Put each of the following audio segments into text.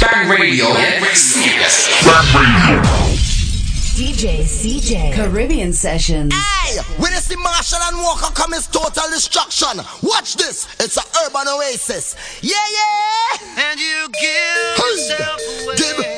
Bang Radio. Bang Radio. DJ CJay Caribbean Sessions. Hey, when you see Marshall and Walker come, it's total destruction. Watch this, it's an urban oasis. Yeah, yeah. And you give hey. yourself away. Give, give, give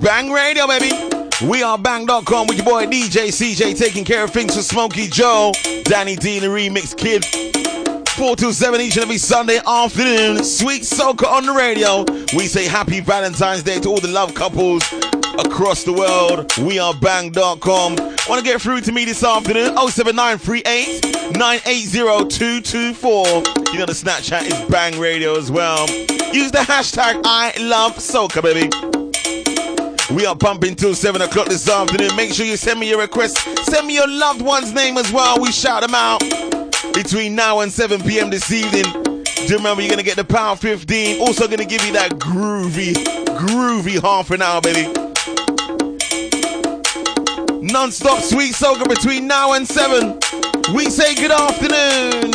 Bang Radio, baby. We are bang.com with your boy DJ CJay taking care of things for Smokey Joe, Danny D, and the Remix Kid. 427 each and every Sunday afternoon. Sweet soca on the radio. We say happy Valentine's Day to all the love couples across the world. We are bang.com. Want to get through to me this afternoon? 07938 980 You know the Snapchat is bang radio as well. Use the hashtag I love soca, baby. We are pumping till 7 o'clock this afternoon. Make sure you send me your request. Send me your loved one's name as well. We shout them out between now and 7 p.m. this evening. Do remember you're going to get the Power 15? Also going to give you that groovy, groovy half an hour, baby. Non-stop sweet soca between now and 7. We say good afternoon.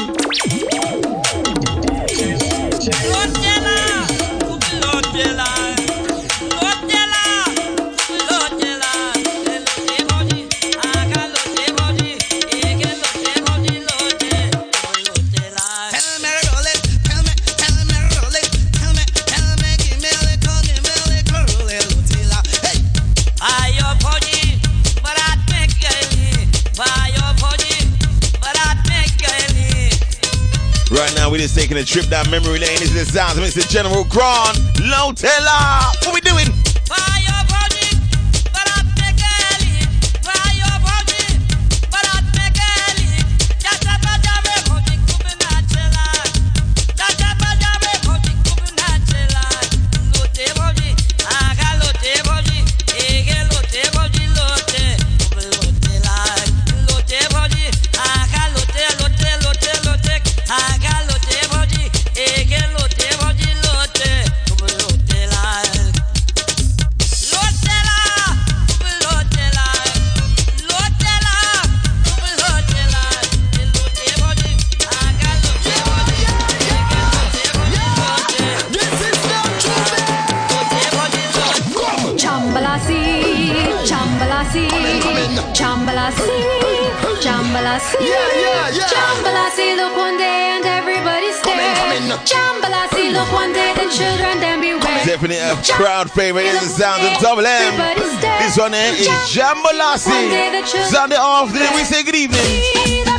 Just taking a trip down memory lane. This is the sounds of Mr. General Grant. Lotella. Chambalasi, chambalasi, chambalasi, Yeah, yeah, yeah. chambalasi. Look one day and everybody stare. come in. Chambalasi, look one day the children then beware. Definitely a crowd favorite. Is the sound of Double M. This one here is Jambalasi. Sunday afternoon, we say good evening.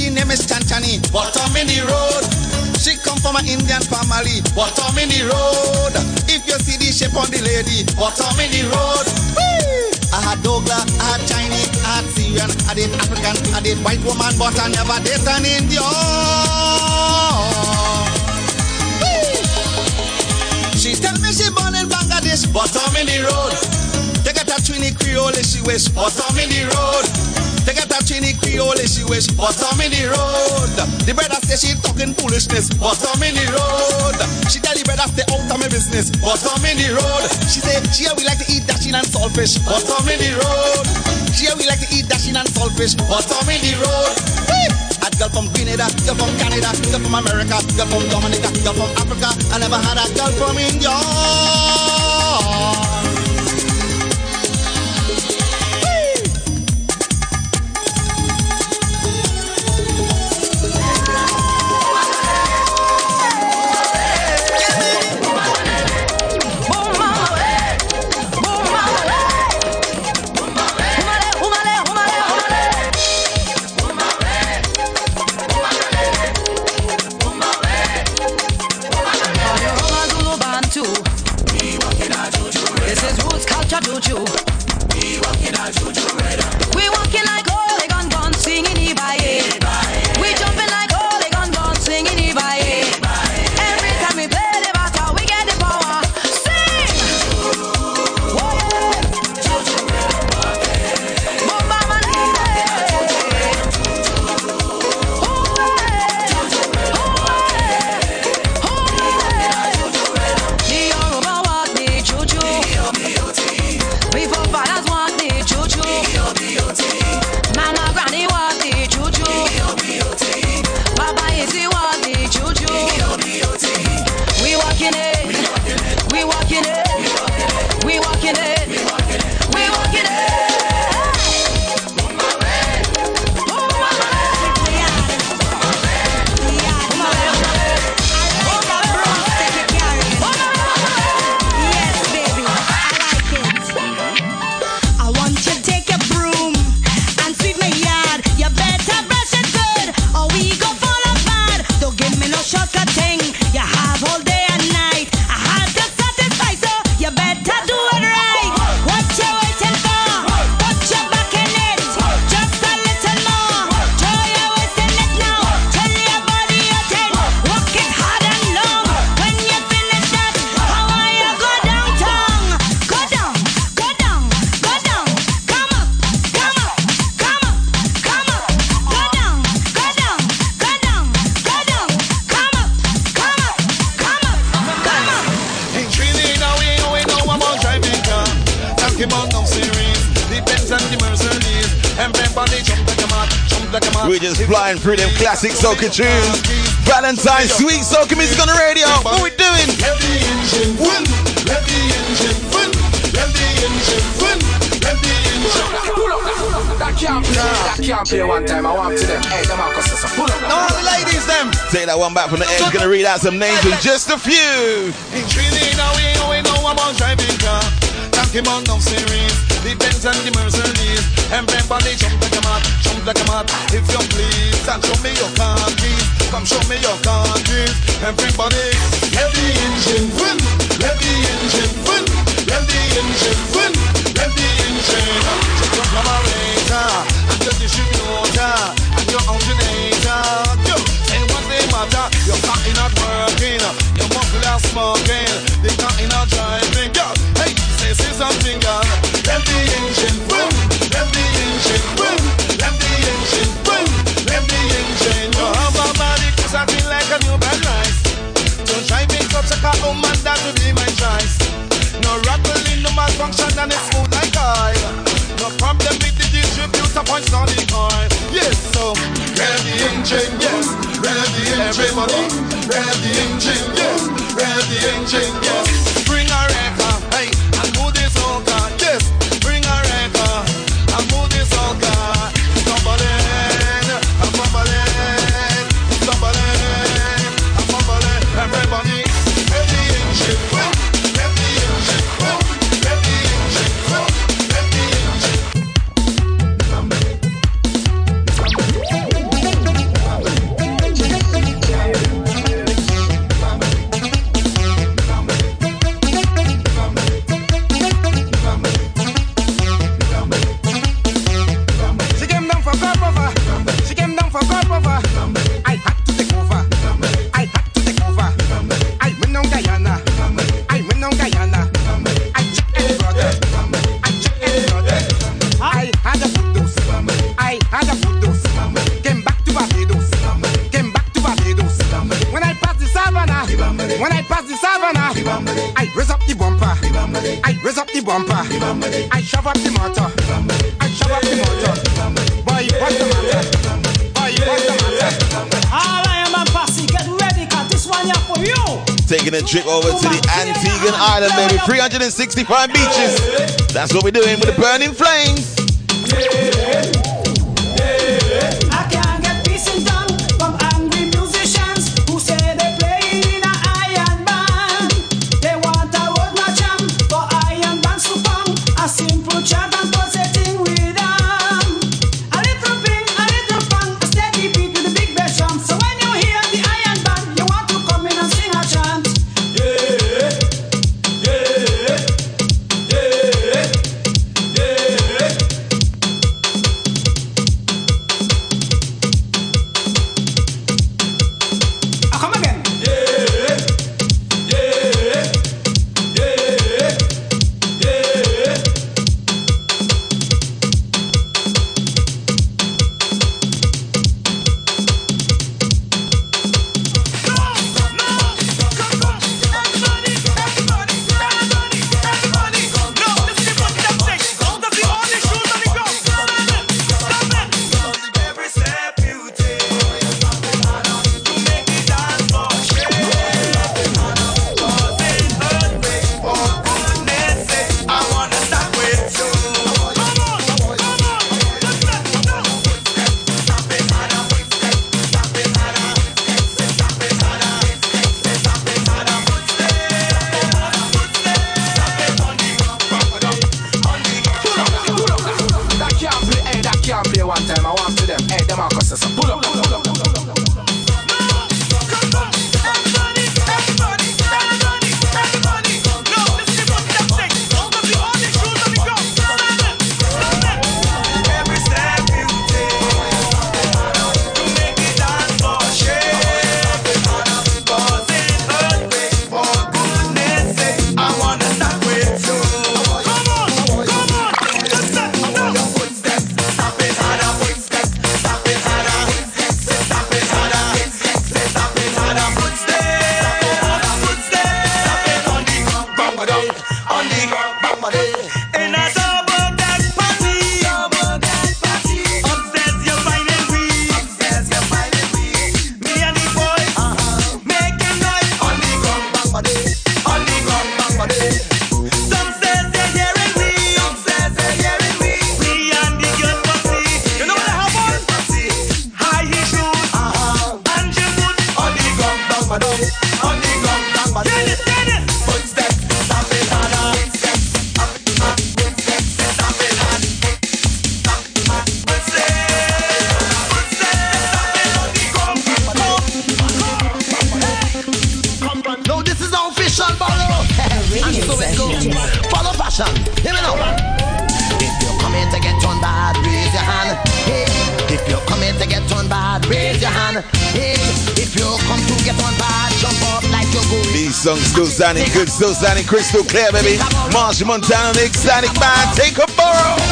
She name is Chanchani, bottom in the road. She come from an Indian family, bottom in the road. If you see the shape on the lady, bottom in the road. Whee! I had Douglas, I had Chinese, I had Syrian, I did African, I did white woman, but I never did an Indian. She tell me she born in Bangladesh, but I'm in the road. They her to Trini Creole, she wish, but I'm in the road. Take her to Trini Creole, she wish, but I'm in the road. The brother say she talking foolishness, but I'm in the road. She tell the brother stay out of my business, but I'm in the road. She say she we like to eat dasheen and saltfish, but I'm in the road. She we like to eat dasheen and saltfish, but I'm in the road. Whee! A girl from Grenada, girl from Canada, girl from America, girl from Dominica, girl from Africa. I never had a girl from India. Flying through them classic soca tunes. Valentine sweet soca music on the radio. What we doing? Let the engine win, let the engine win, let the engine win, let the engine Pull up. That can't play. That can't play one time. I want to them. Hey, them Marcus, so pull up. All the ladies, them. Take that one back from the end. Gonna read out some names in just a few. In Trinidad, we only know about driving car. Talking about no series, the Benz and the Mercedes. Everybody jump like a mad, jump like a mad. If you please, and show me your keys. Come show me your keys. Everybody, let the engine win, let the engine win, let the engine win, let the engine. Check your carburetor and your distributor and your alternator. Yo, say what's the matter? Your car is not working. Your muffler are smoking. The car is not driving. Yo, hey, say say something, girl. Let the engine win. Let the engine win. Let the engine win. Let the engine. You have a body 'cause I feel like a new bad rice. To drive in such a car, oh man, that would be my choice. No rattling, no malfunction, and it's smooth like oil. No problem with the distributor points on the coil. Yes, so rev the engine, yes, rev the engine, everybody, rev the engine, yes, rev the engine, yes. I shove up the motor. I shove up the motor. Boy, what's the matter? Boy, what's the matter? All I am a posse, get ready, cause this one here for you. Taking a trip over to the Antiguan Island, baby. 365 beaches. That's what we're doing with the burning flames. good, still sounding crystal clear, baby. Machel Montano, the exotic man, take a bow.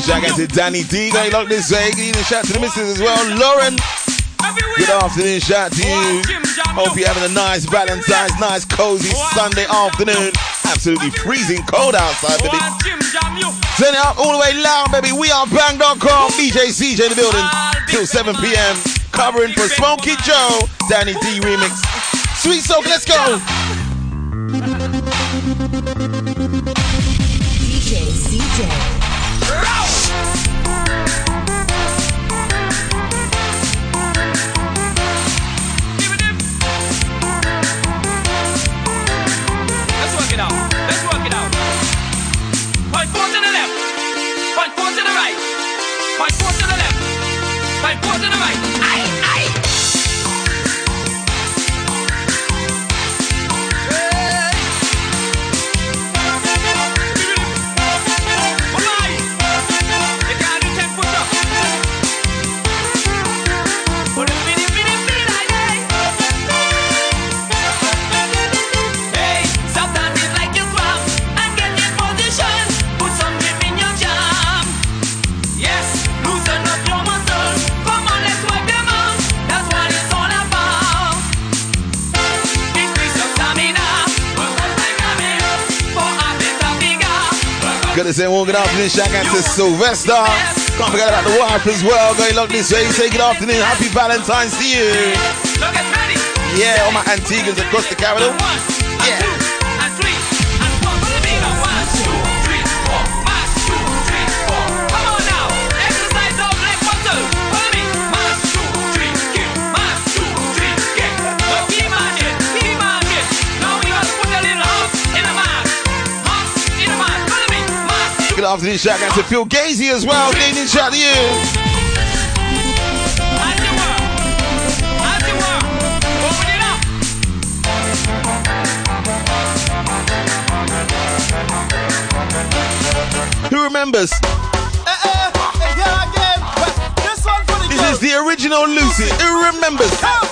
Big shout out to Danny D. They lock this way. Good evening. Shout out to the missus as well. Lauren. Good afternoon. Shout out to you. Hope you're having a nice Valentine's, nice cozy Sunday afternoon. Absolutely freezing cold outside baby. Turn it up all the way loud, baby. We are bang.com. DJ CJay in the building till 7 p.m. Covering for Smokey Joe. Danny D remix. Sweet Soca, let's go. Say one good afternoon, shout out to Sylvester. Can't forget about the wife as well. Going look this way. Say good afternoon, happy Valentine's to you. Yeah, all my Antiguans across the capital. Good afternoon, shout out to Phil Gazy as well. Evening, shout to you. Who remembers? This is the original Lucy. Who remembers? This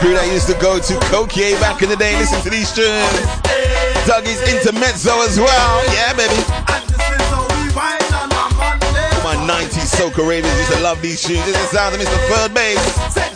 Crew that used to go to Coquier back in the day. Listen to these tunes. Dougie's Intermezzo as well. Yeah, baby. My 90s soca ravers used to love these tunes. This is the sound of Mr. Third Bass.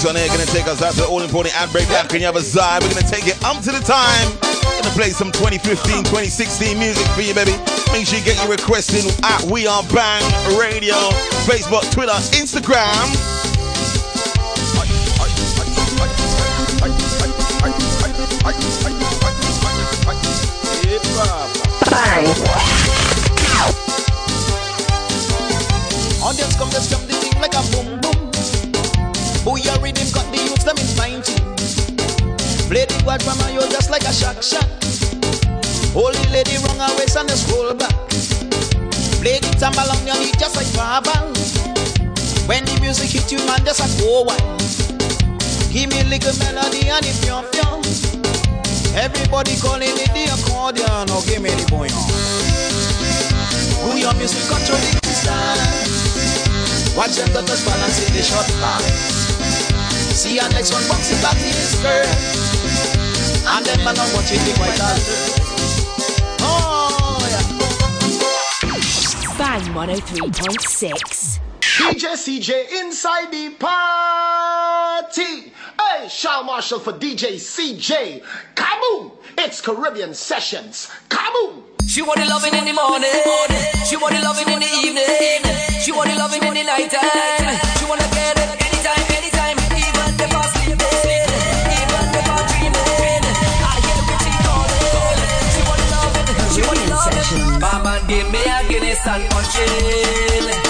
This one here gonna take us out to the all important ad break back and you have a vibe. We're gonna take it up to the time. Gonna play some 2015, 2016 music for you, baby. Make sure you get your request in at We Are Bang Radio, Facebook, Twitter, Instagram. Audience come just jump the thing The quad from you just like a shock shock. Hold the lady wrong her waist and just roll back. Play the tambour on your knee just like barbell. When the music hit you man just a go wild. Give me a little melody and if you're young. Everybody calling it the accordion. Now give me the boy. Who your music control the style. Watch them balance in the short pass. See our next one box it back in his skirt. And then man I'm watching the white altar. Oh yeah. Bang 103.6. DJ CJay inside the party. Hey, Charles Marshall for DJ CJay. Kaboom! It's Caribbean Sessions. Kaboom! She want the loving in the morning. She want the loving in the evening. She want the loving in the night time. She wanna get it anytime, anytime. Even if I'm give me a Guinness and punching. I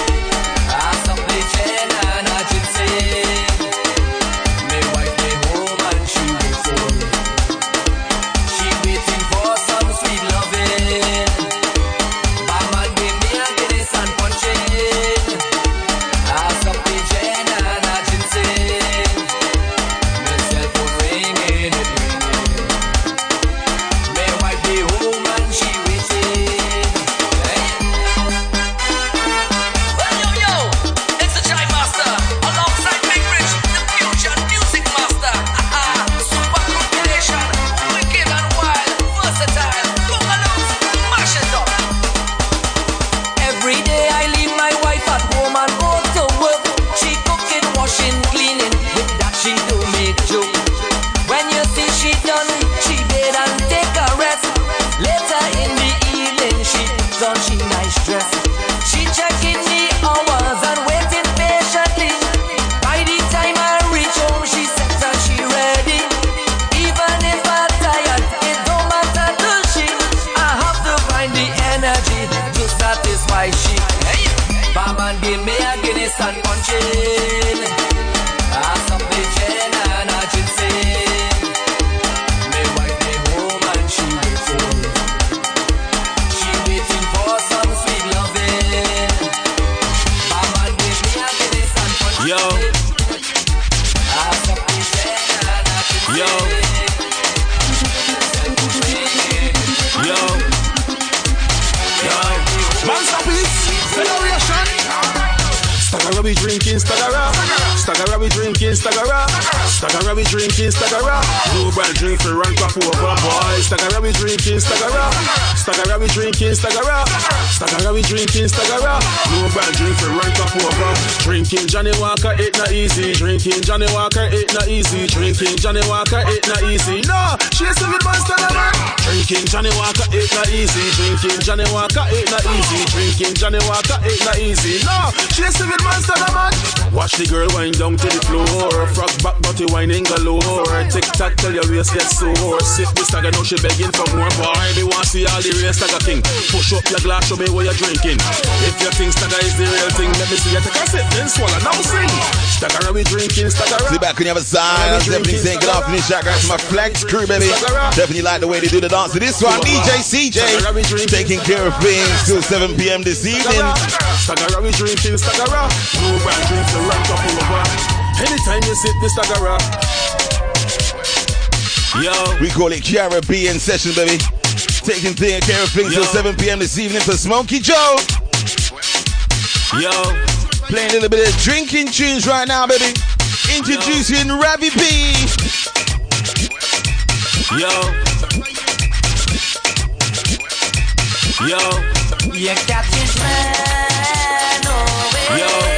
Stagger we drinking, stagger Stagger we drinking, stagger Stagger we drinking, stagger No brand drink for run crap over. Drinking Johnnie Walker, it not easy. Drinking Johnnie Walker, it not easy. Drinking Johnnie Walker, it not easy. No, she's a good monster, man. Drinking Johnnie Walker, it not easy. Drinking Johnnie Walker, it not easy. Drinking Johnnie Walker, it not easy. No, she's a good monster, man. Watch the girl wind down to the floor. Frog back, body whining galore. Tick tock, tell your waist get sore. Sit this stagger, now she begging for more. Boy, me want see all the real stagger king. Push up your glass, show me what you're drinking. If you think stagger is the real thing, let me see you take a sip, then swallow. Now sing. Stagger, we drinking, stagger. Sit back on the other side. Definitely saying good afternoon, shout out to my flex crew, baby. Definitely like the way they do the dance. So this one, DJ CJay, taking care of things till 7 p.m. this evening. Stagger, we drinking, stagger. No brand drink to rank up over. Anytime you sit, this stagger. Yo. We call it Caribbean session, baby. Taking th- care of things till 7 p.m. this evening for Smokey Joe. Yo. Playing a little bit of drinking tunes right now, baby. Introducing Ravi B. Yo. Yo. You got this man away. Yo.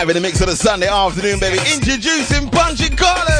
live in the mix of the Sunday afternoon, baby. Introducing Punchy Carlos.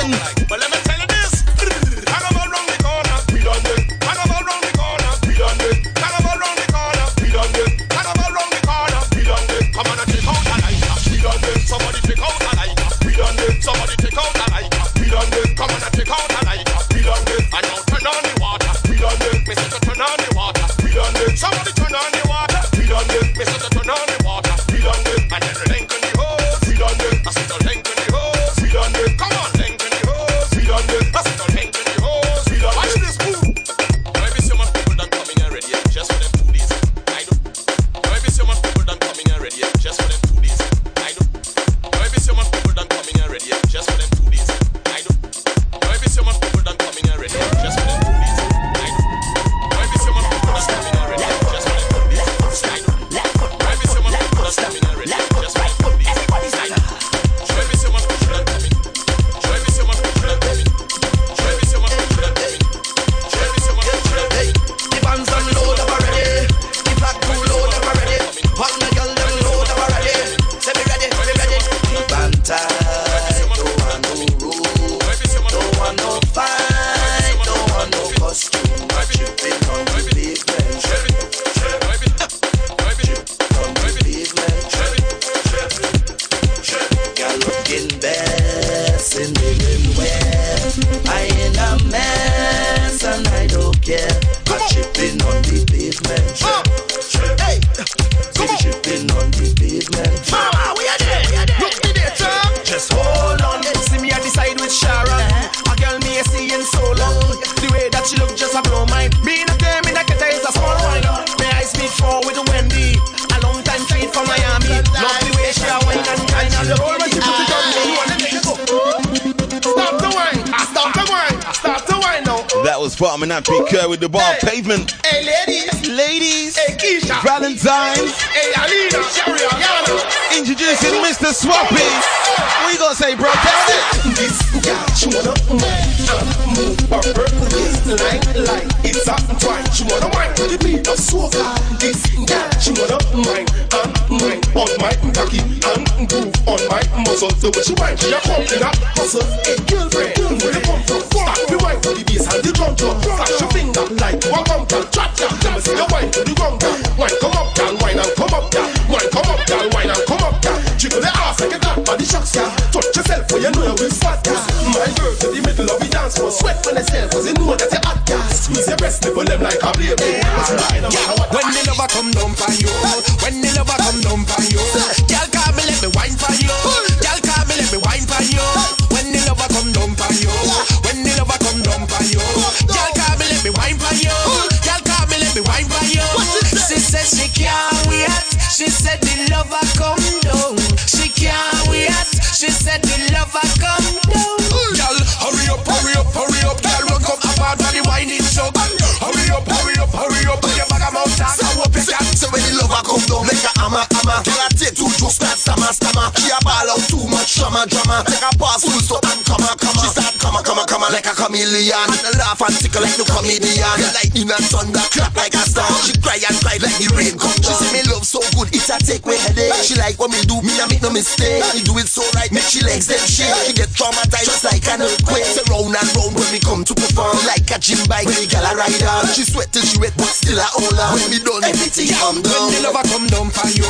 thunder clap like a star. She cry and cry like the rain come. She say me love so good, it a take away headache. She like what me do, me not make no mistake. Me do it so right, make she legs them shake. She get traumatized just like an earthquake. Say round and round when me come to perform like a gym bike when the gal a ride on. She sweat till she wet, but still I hold on. When me done everything, I'm done. When the lover come down for you,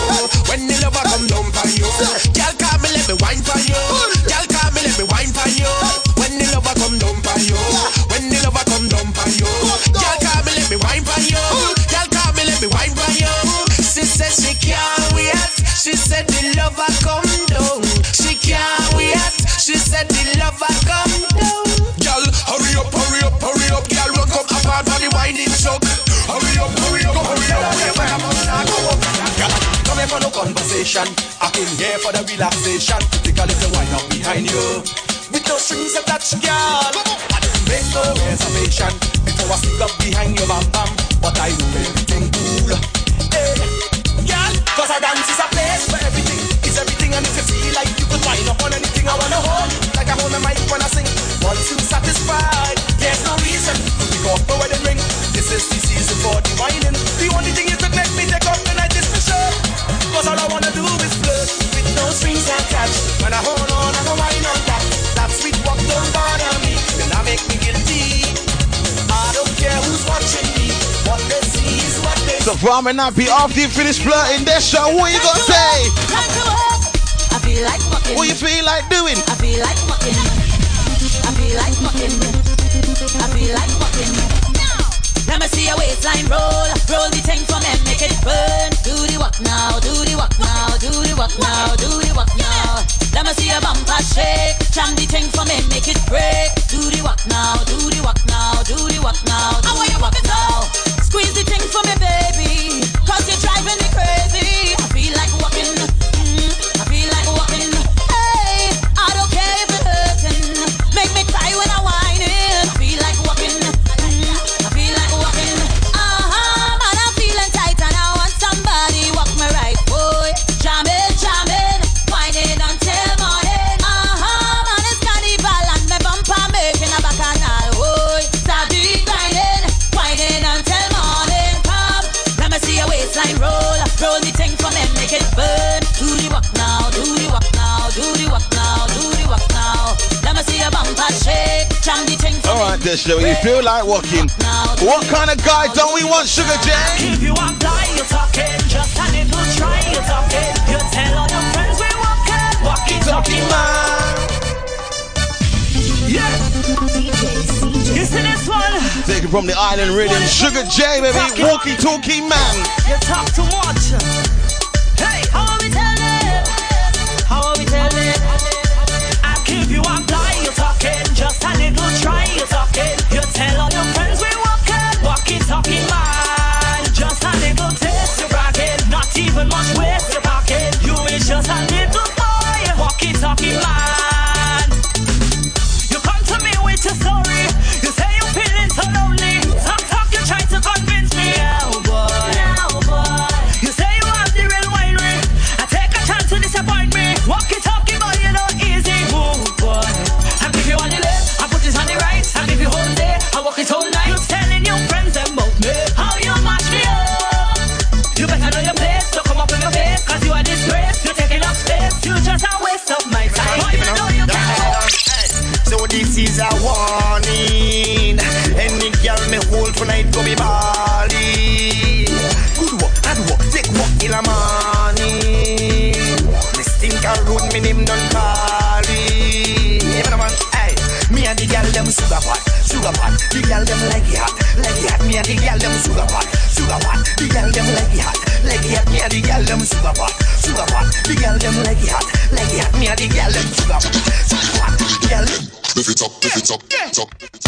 when the lover come love, but I may not be after you finish flirting this show. What you gonna say? I feel like fucking. What you feel like doing? I feel like fucking. I feel like fucking. I feel like fucking. Let me see your waistline roll, roll the thing for me, make it burn. Do the walk now, do the walk now, do the walk now, do the walk now. Let me see your bumper shake, jam the thing for me, make it break. walking. What kind of guy don't we want, Sugar J? If you are blind, you're talking. Just a little try, you're talking. You tell all your friends we're walking. Walking, talking, man. Yeah. You see this one? Taken from the island rhythm, Sugar J, baby. Walkie, talkie, man. You talk too much. talking, just a little try you're talking. You tell all your friends we're walking, walkie talkie man. Just a little taste you're not even much waste you're. You is just a little boy, walkie talkie man. them sugar pot, sugar pot. The girl them like it hot, like it hot. Me a the girl them sugar pot, sugar pot. The girl them like it hot, like it hot. Me a the girl them sugar pot, sugar pot. The girl. If it's up, if it's up, yeah. it's up.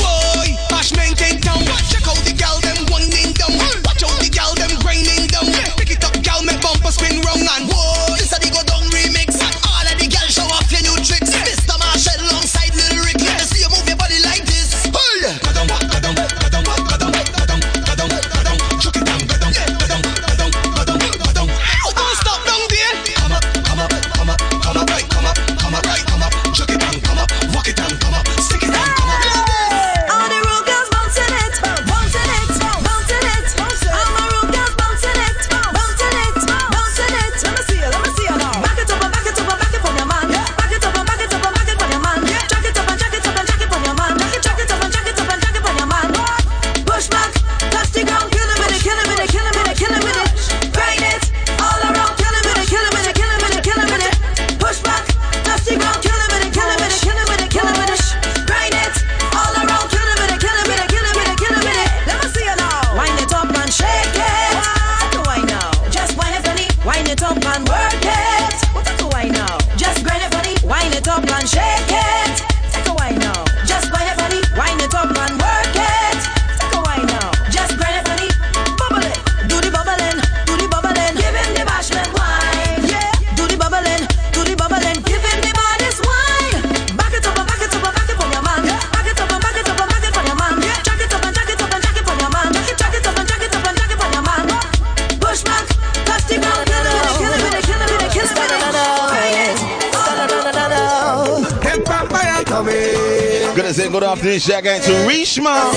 Good afternoon, shout out to Rishma,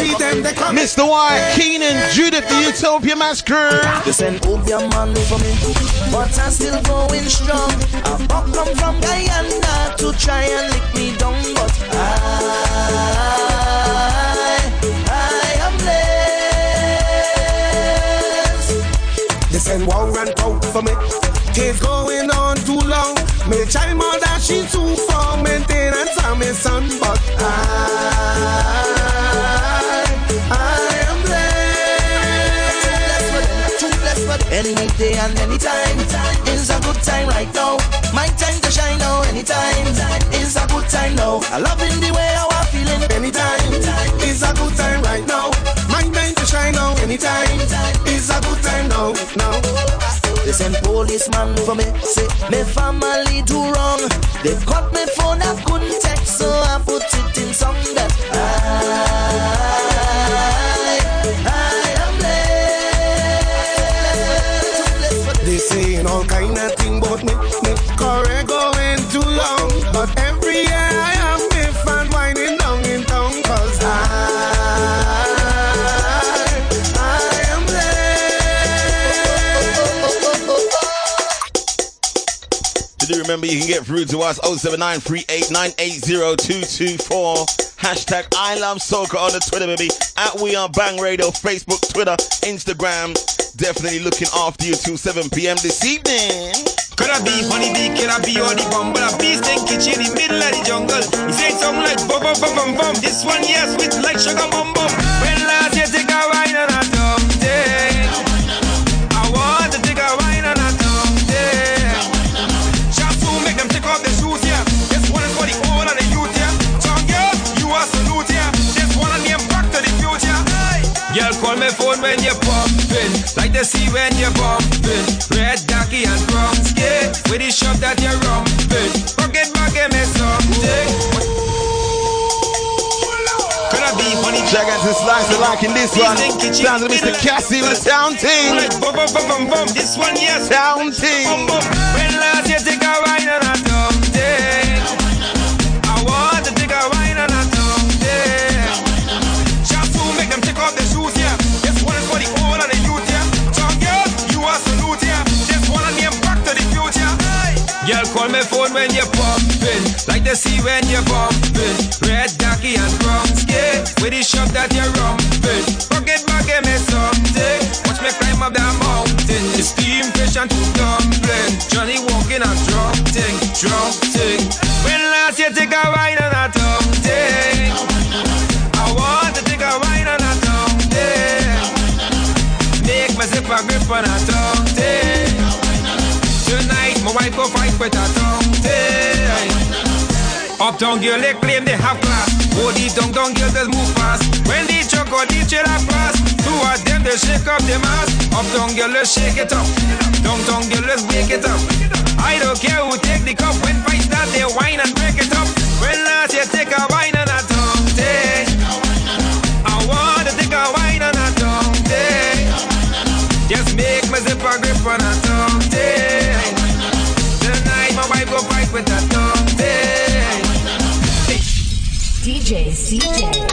Mr. White, Keenan, Judith, the Utopia Masquerade. They send opium man for me, but I'm still going strong. I pop come from Guyana to try and day and any time. Is a good time right now. My time to shine now. Anytime is a good time now. I love in the way how I'm feeling. Anytime is a good time right now. My time to shine now. Anytime is a good time now. Now. They send policeman for me, say me family too wrong. They cut me phone, I couldn't text, so I put it remember you can get through to us 07938980224 Hashtag I love soca on the Twitter baby at We Are Bang Radio Facebook Twitter Instagram definitely looking after you till 7 p.m. this evening Could I be honey bee, can I be all the I be stinky in the middle of the jungle. He say something like bum bum bum bum bum. This one yes, sweet like sugar bum bum. When last phone when you're pumping. Like the sea when you're bumping. Red, darky, and brown skin. With the shop that you're rumping. Forget back, give me something. Could I be honey? Check out this of one Sounds like Mr. Cassie with the sound team Like. This one, yes. Sound team. When last you take a wine call me phone when you're pumping. Like the sea when you're bumping. Red, darky, and brown skin. With the shop that you're rumping. Forget back, give me something. Watch me climb up that mountain. The steam fish and two dumpling. Johnny walking and drunk thing. When last you take a wine on a thing. I want to take a wine on a thing. Make my zip a grip on a with a tongue thing. Uptown girl, they claim they have class. Oh, the down down girls just move fast. When the truck or the trailer pass, two of them they shake up them ass. Uptown girl, let's shake it up. Downtown girl, let's wake it up. I don't care who take the cup when fight start, they whine and break it up. When last you take a wine DJ CJay.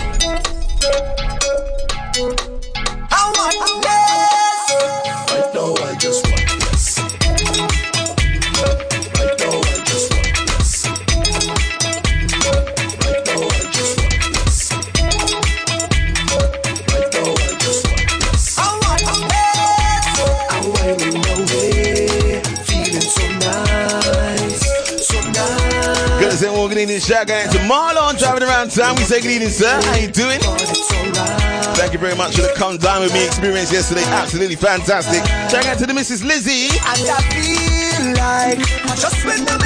Shout out to Marlon driving around town. We say good evening, sir. How you doing? Thank you very much for the come down with me experience yesterday. Absolutely fantastic. Shout out to the Mrs. Lizzie. And I feel like I just spent a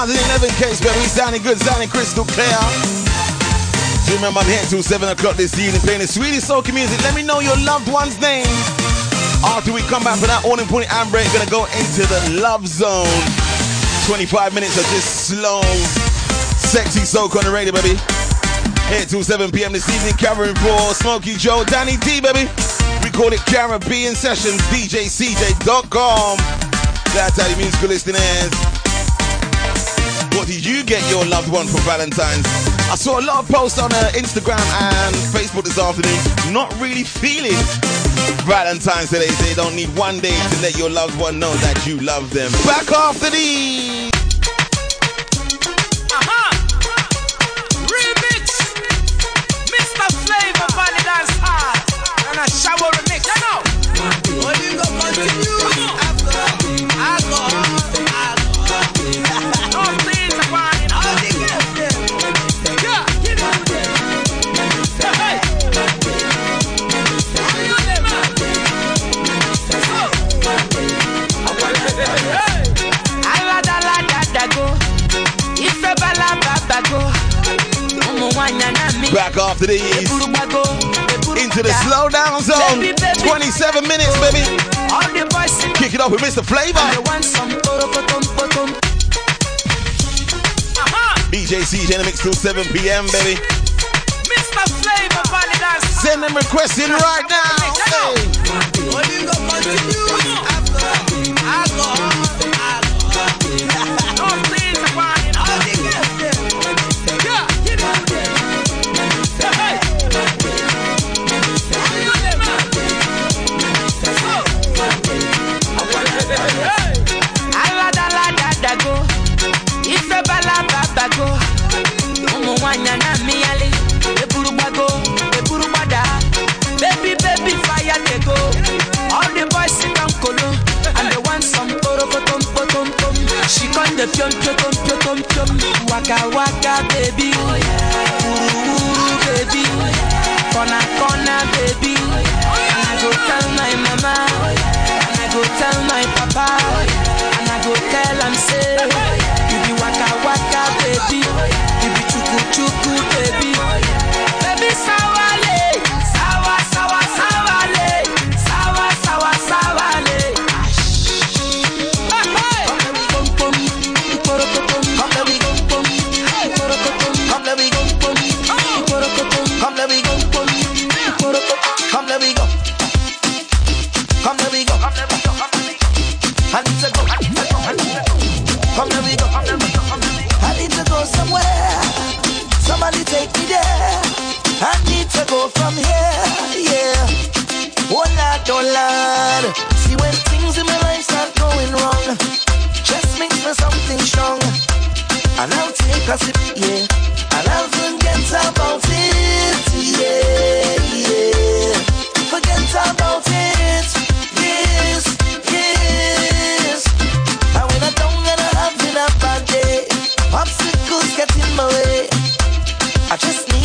111 case, but we sounding good, sounding crystal clear. So remember, I'm here till 7 o'clock this evening playing the Swedish soul music. Let me know your loved one's name. After we come back for that all and break, gonna go into the love zone. 25 minutes of just slow, sexy soca on the radio, baby. Here till 7 p.m. this evening, covering for Smokey Joe, Danny D, baby. We call it Caribbean Sessions, DJCJ.com. That's how you musical listening listeners. What did you get your loved one for Valentine's? I saw a lot of posts on uh, Instagram and Facebook this afternoon. Not really feeling Valentine's today. They don't need one day to let your loved one know that you love them. Back after these. After these. Into the slow down zone. 27 minutes, baby. All the boys sing Kick it off with Mr. Flavor. I want some CJ in the mix till 7 p.m., baby. Mr. Flavor Send them requests in right now. Hey. Con the pion pion pion pion. Waka waka baby. Uru uru baby. Corner corner baby. And I go tell my mama. And I go tell my papa. And I go tell am say. You be waka waka baby. You be chuku chuku. Baby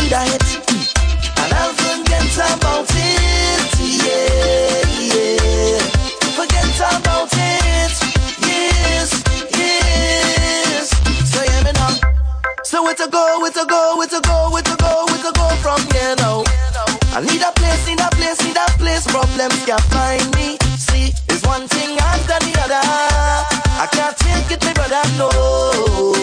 hit, and I'll forget about it, yeah, yeah. Forget about it, yes, yes. So me. So where to go, where to go, where to go, where to go, where to go from here? I need a place, need a place, need a place. Problems can't find me. See, it's one thing after the other. I can't take it, my brother. No.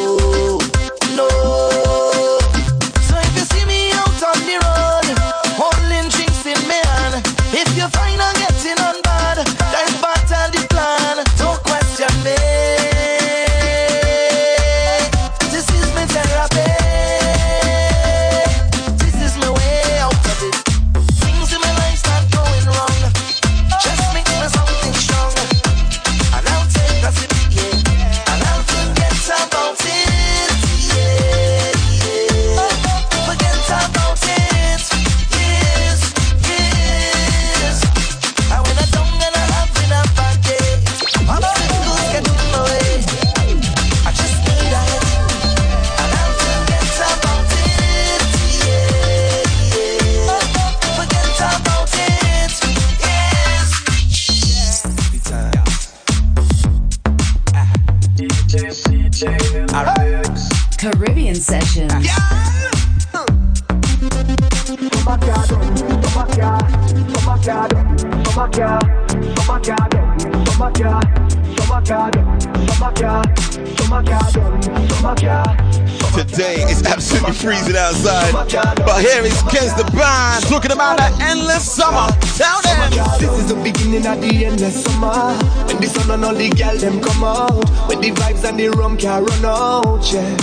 day. It's absolutely freezing outside. But here is Kes the band, talking about an endless summer. Tell them. This is the beginning of the endless summer. When the sun and all the girls them come out. When the vibes and the rum can run out, yeah.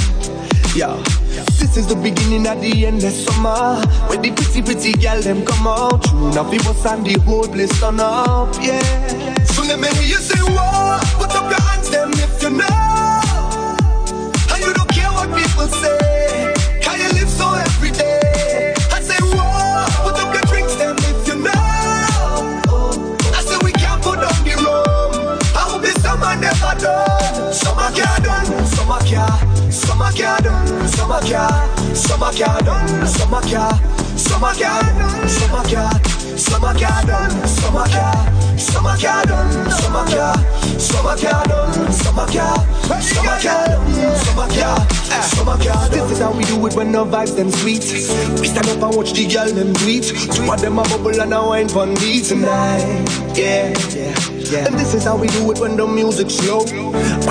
Yeah. This is the beginning of the endless summer When the pretty, pretty girls them come out True, now people and the whole place turn up, yeah So let me hear you say, whoa Put up your hands, them if you know summer car done, summer car, summer car done, summer car, summer car done, summer car, summer car done, summer car, summer car done, summer car, summer car done, summer car. This is how we do it when the vibes them sweet. We stand up and watch the girl them tweet. Two of them a bubble and a wine for me tonight. Yeah, yeah, yeah. And this is how we do it when the music slow.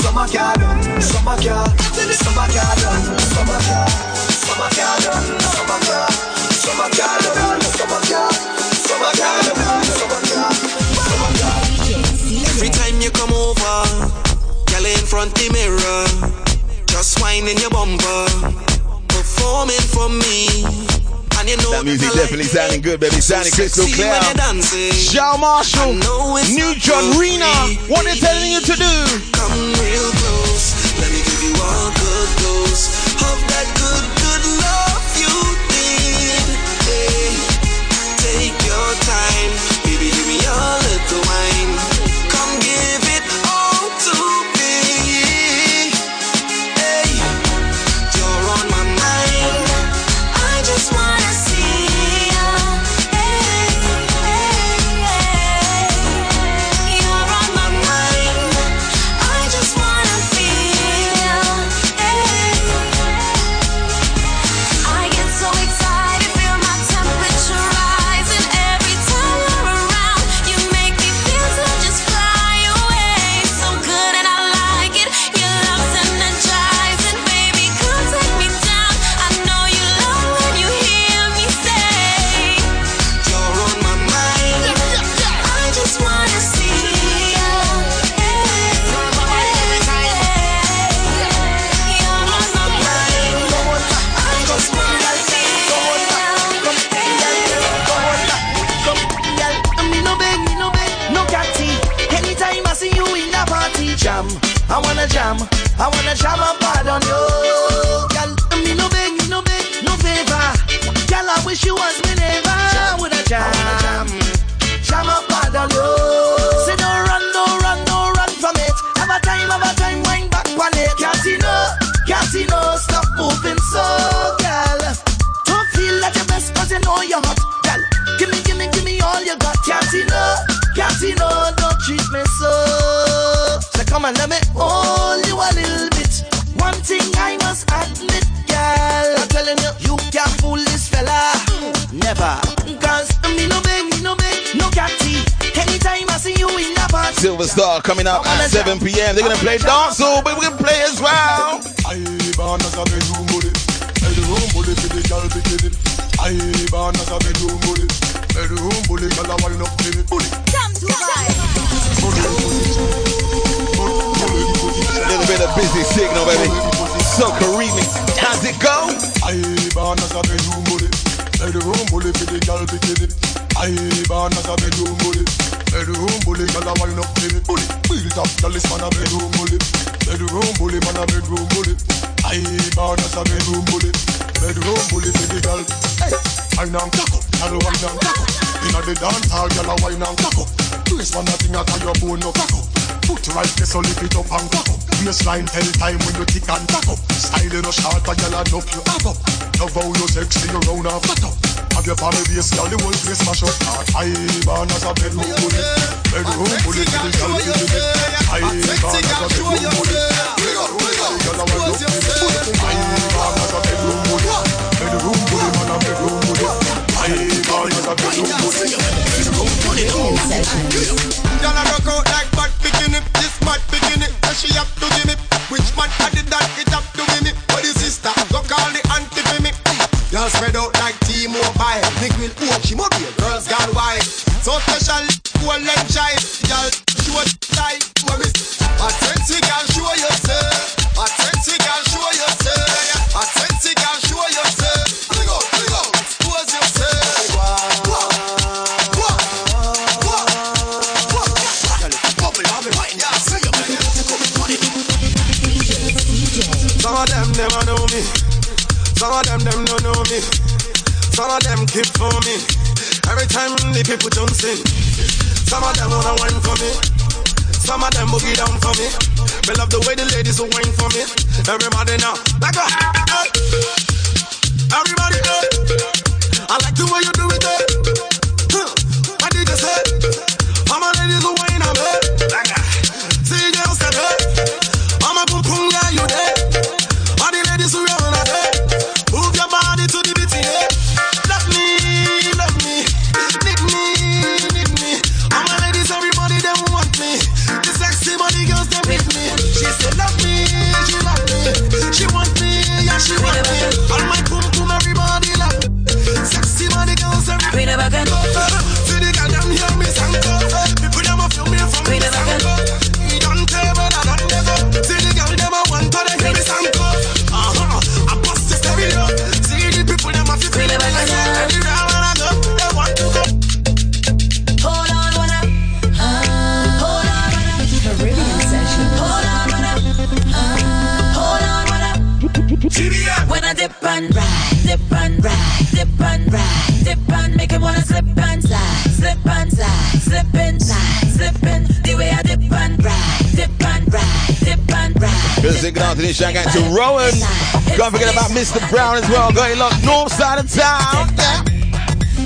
Summer garden, summer girl, summer garden, summer girl, summer garden, summer girl, summer garden, summer garden. Every time you come over, girl in front the mirror, just whining your bumper, performing for me and you know that music that definitely sounding good, baby. Sounding crystal clear. Shal Marshall, New John Rena, what they're telling you to do. Come real close, let me give you all good dose of that good, good love you. Hey, take your time, baby, give me little wine. When I dip and ride, dip and ride, dip and ride, dip and make him wanna slip and slide, slip and slide, slip inside, slipping. The way I dip and ride, dip and ride, dip and ride. Good out to this shout out to Rowan. Don't forget about Mr. Brown as well. It locked north side of town.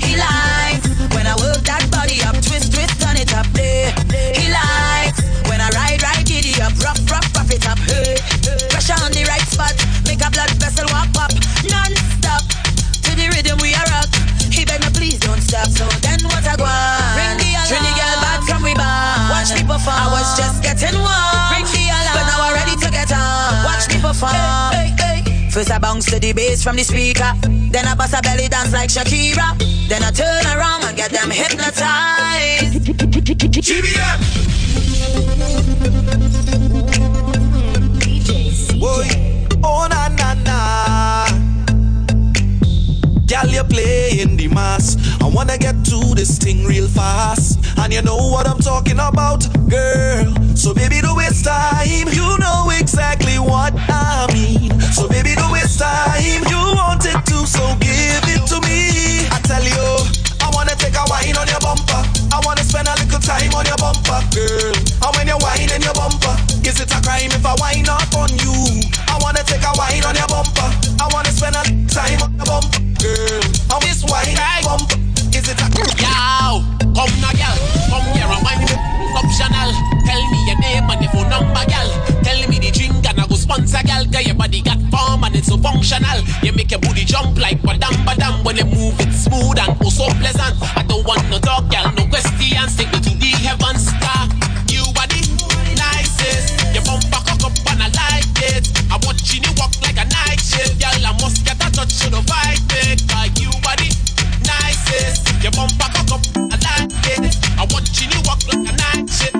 He likes when I work that body up, twist, twist, turn it up. There. He likes when I ride, ride, giddy up, rough, rough, rough it up. Hey. Pressure on the right spot, So then what I go on? Ring the alarm. Bring the girl back from we barn. Watch me perform. I was just getting warm. Ring the alarm. But now I'm ready to get on. Watch me perform. Hey, hey, hey. First I bounce to the bass from the speaker. Then I bust a belly dance like Shakira. Then I turn around and get them hypnotized. Boy, oh Girl, you playing the mass. I wanna get to this thing real fast. And you know what I'm talking about, girl. So baby, don't waste time. You know exactly what I mean. So baby, don't waste time. You want it to, so give it to me. I tell you, I wanna take a wine on your bumper. I wanna spend a little time on your bumper, girl. And when you wine in your bumper, is it a crime if I wine up on you? I wanna take a wine on your bumper. I wanna spend a little time on your bumper, girl. And this whine wine bumper, is it a Yow, come now, girl. Come here and wine me optional. Tell me your name and your phone number, girl. Tell me the drink and I go sponsor, girl. Cause your body got form and it's so functional. You make your booty jump like badam badam when you move it smooth and oh so pleasant. I don't want no talk, girl, no questions. Take me to the heavens, car. You are the nicest. Your bumper cock up and I like it. I'm watching you walk like a night shift, girl. I must get a touch to the vibe, it. Cause you are the nicest. Your bumper cock up, I like it. I'm watching you walk like a night shift,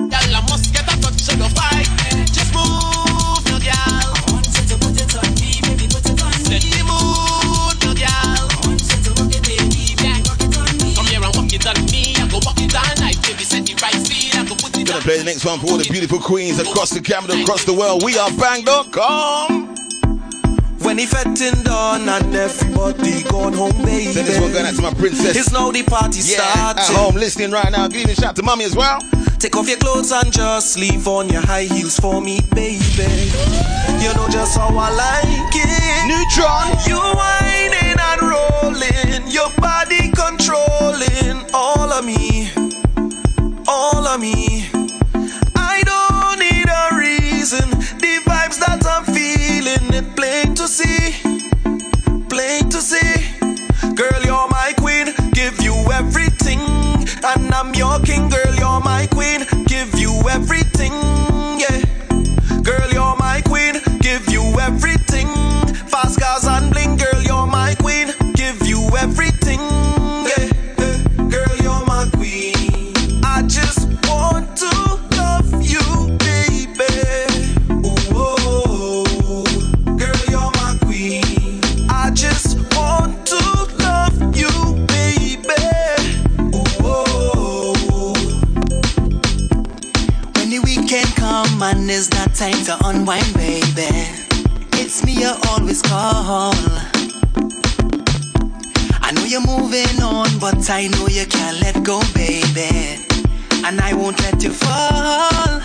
play the next one for all the beautiful queens across the Canada, across the world. We are bang.com. When he fetting done and everybody gone home, baby. Send this one going out to my princess. It's now the party Yeah, starting. at home listening right now. Give me a shout to mommy as well. Take off your clothes and just leave on your high heels for me, baby. You know just how I like it. Nutron. You whining and rolling, your body controlling all of me, all of me reason. The vibes that I'm feeling, it plain to see, plain to see. Girl, you're my queen, give you everything, and I'm your king. Girl, you're my queen, give you everything. When is that time to unwind, baby? It's me you always call. I know you're moving on, but I know you can't let go, baby. And I won't let you fall.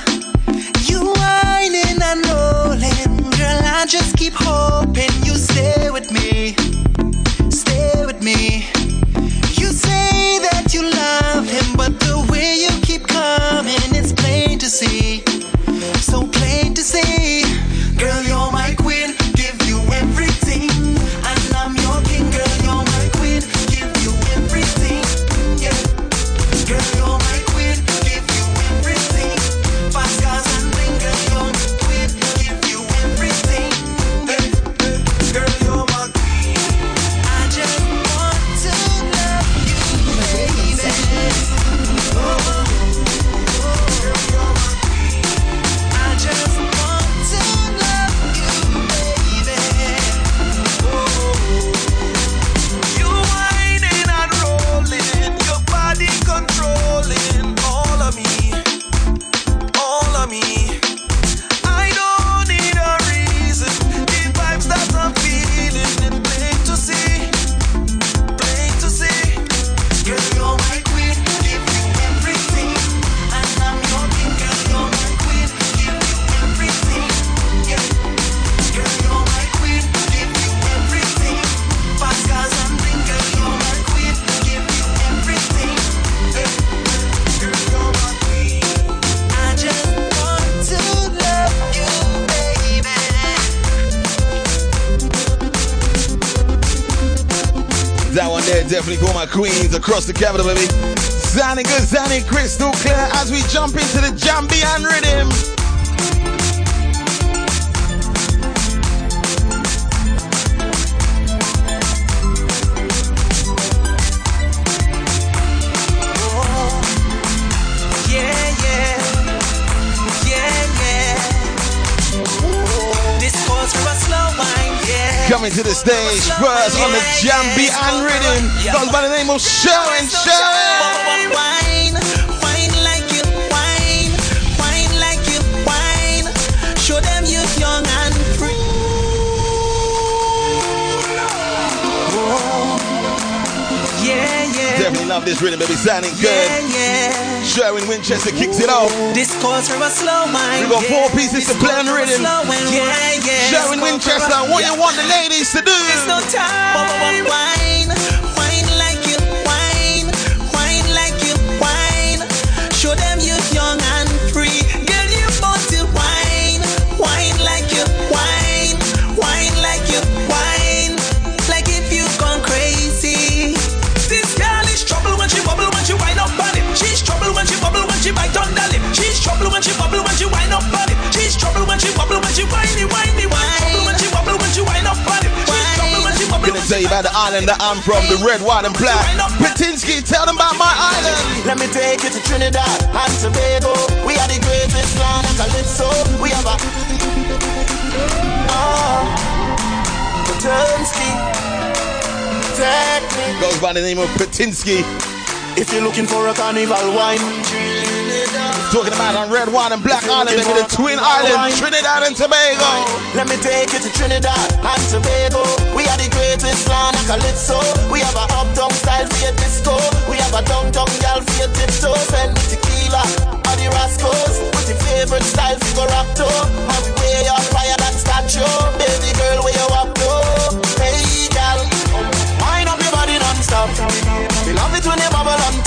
You whining and rolling, girl. I just keep hoping you stay with me. Stay with me. You say that you love him, but the way you keep coming, it's plain to see. So plain to see. Across the capital, baby. Sounding good, sounding crystal clear as we jump into the Jambian rhythm. Coming to the stage first on the Jambian rhythm. Goes by the name of Sharon Sharon. Wine, wine like you wine, wine like you wine. Show them you're young and free. Whoa. Yeah, yeah. Definitely love this rhythm, baby. Sounding good. Yeah, yeah. Sherwin Winchester kicks it off. This calls for a slow wine. We got four pieces This to play on the calls for a rhythm. Yeah, yeah. Sherwin This calls for Winchester, what yeah. you want the ladies to do? It's no time. Wine, tell you about the island that I'm from, the red, white, and black. Patinsky, tell them about my island. Let me take you to Trinidad and Tobago. We are the greatest land of Calypso. We have a. Take me. Goes by the name of Patinsky. If you're looking for a carnival wine, Talking about on red, white, and black island, baby, the twin island, Trinidad and Tobago. Let me take you to Trinidad and Tobago. The greatest land of Calypso. We have a uptown style for your disco. We have a downtown gal for your tiptoes. And the tequila or the rascals. With your favorite style for your rock to. And way up higher than statue. Baby girl, where you up to? Hey gal, wind up your body non-stop. We love it when you bubble on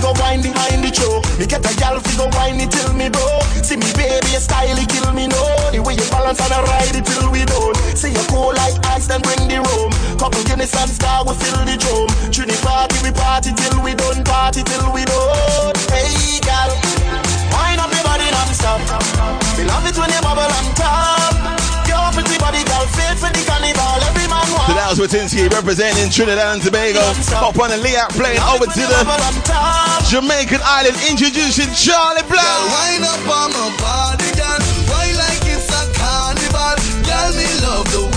fi go wine behind the choke. Me get a gal fi go wine it till me broke. See me baby, your style it kill me no. The way you balance and I ride it till we done. See you cool like ice, then bring the room. Couple Guinness and star, we fill the drum. Trini party, we party till we done. Party till we Representing Trinidad and Tobago. Up on the layout plane over to the Jamaican island, introducing Charlie Brown. Wind up on my body, girl. Why like it's a carnival? Girl, me love the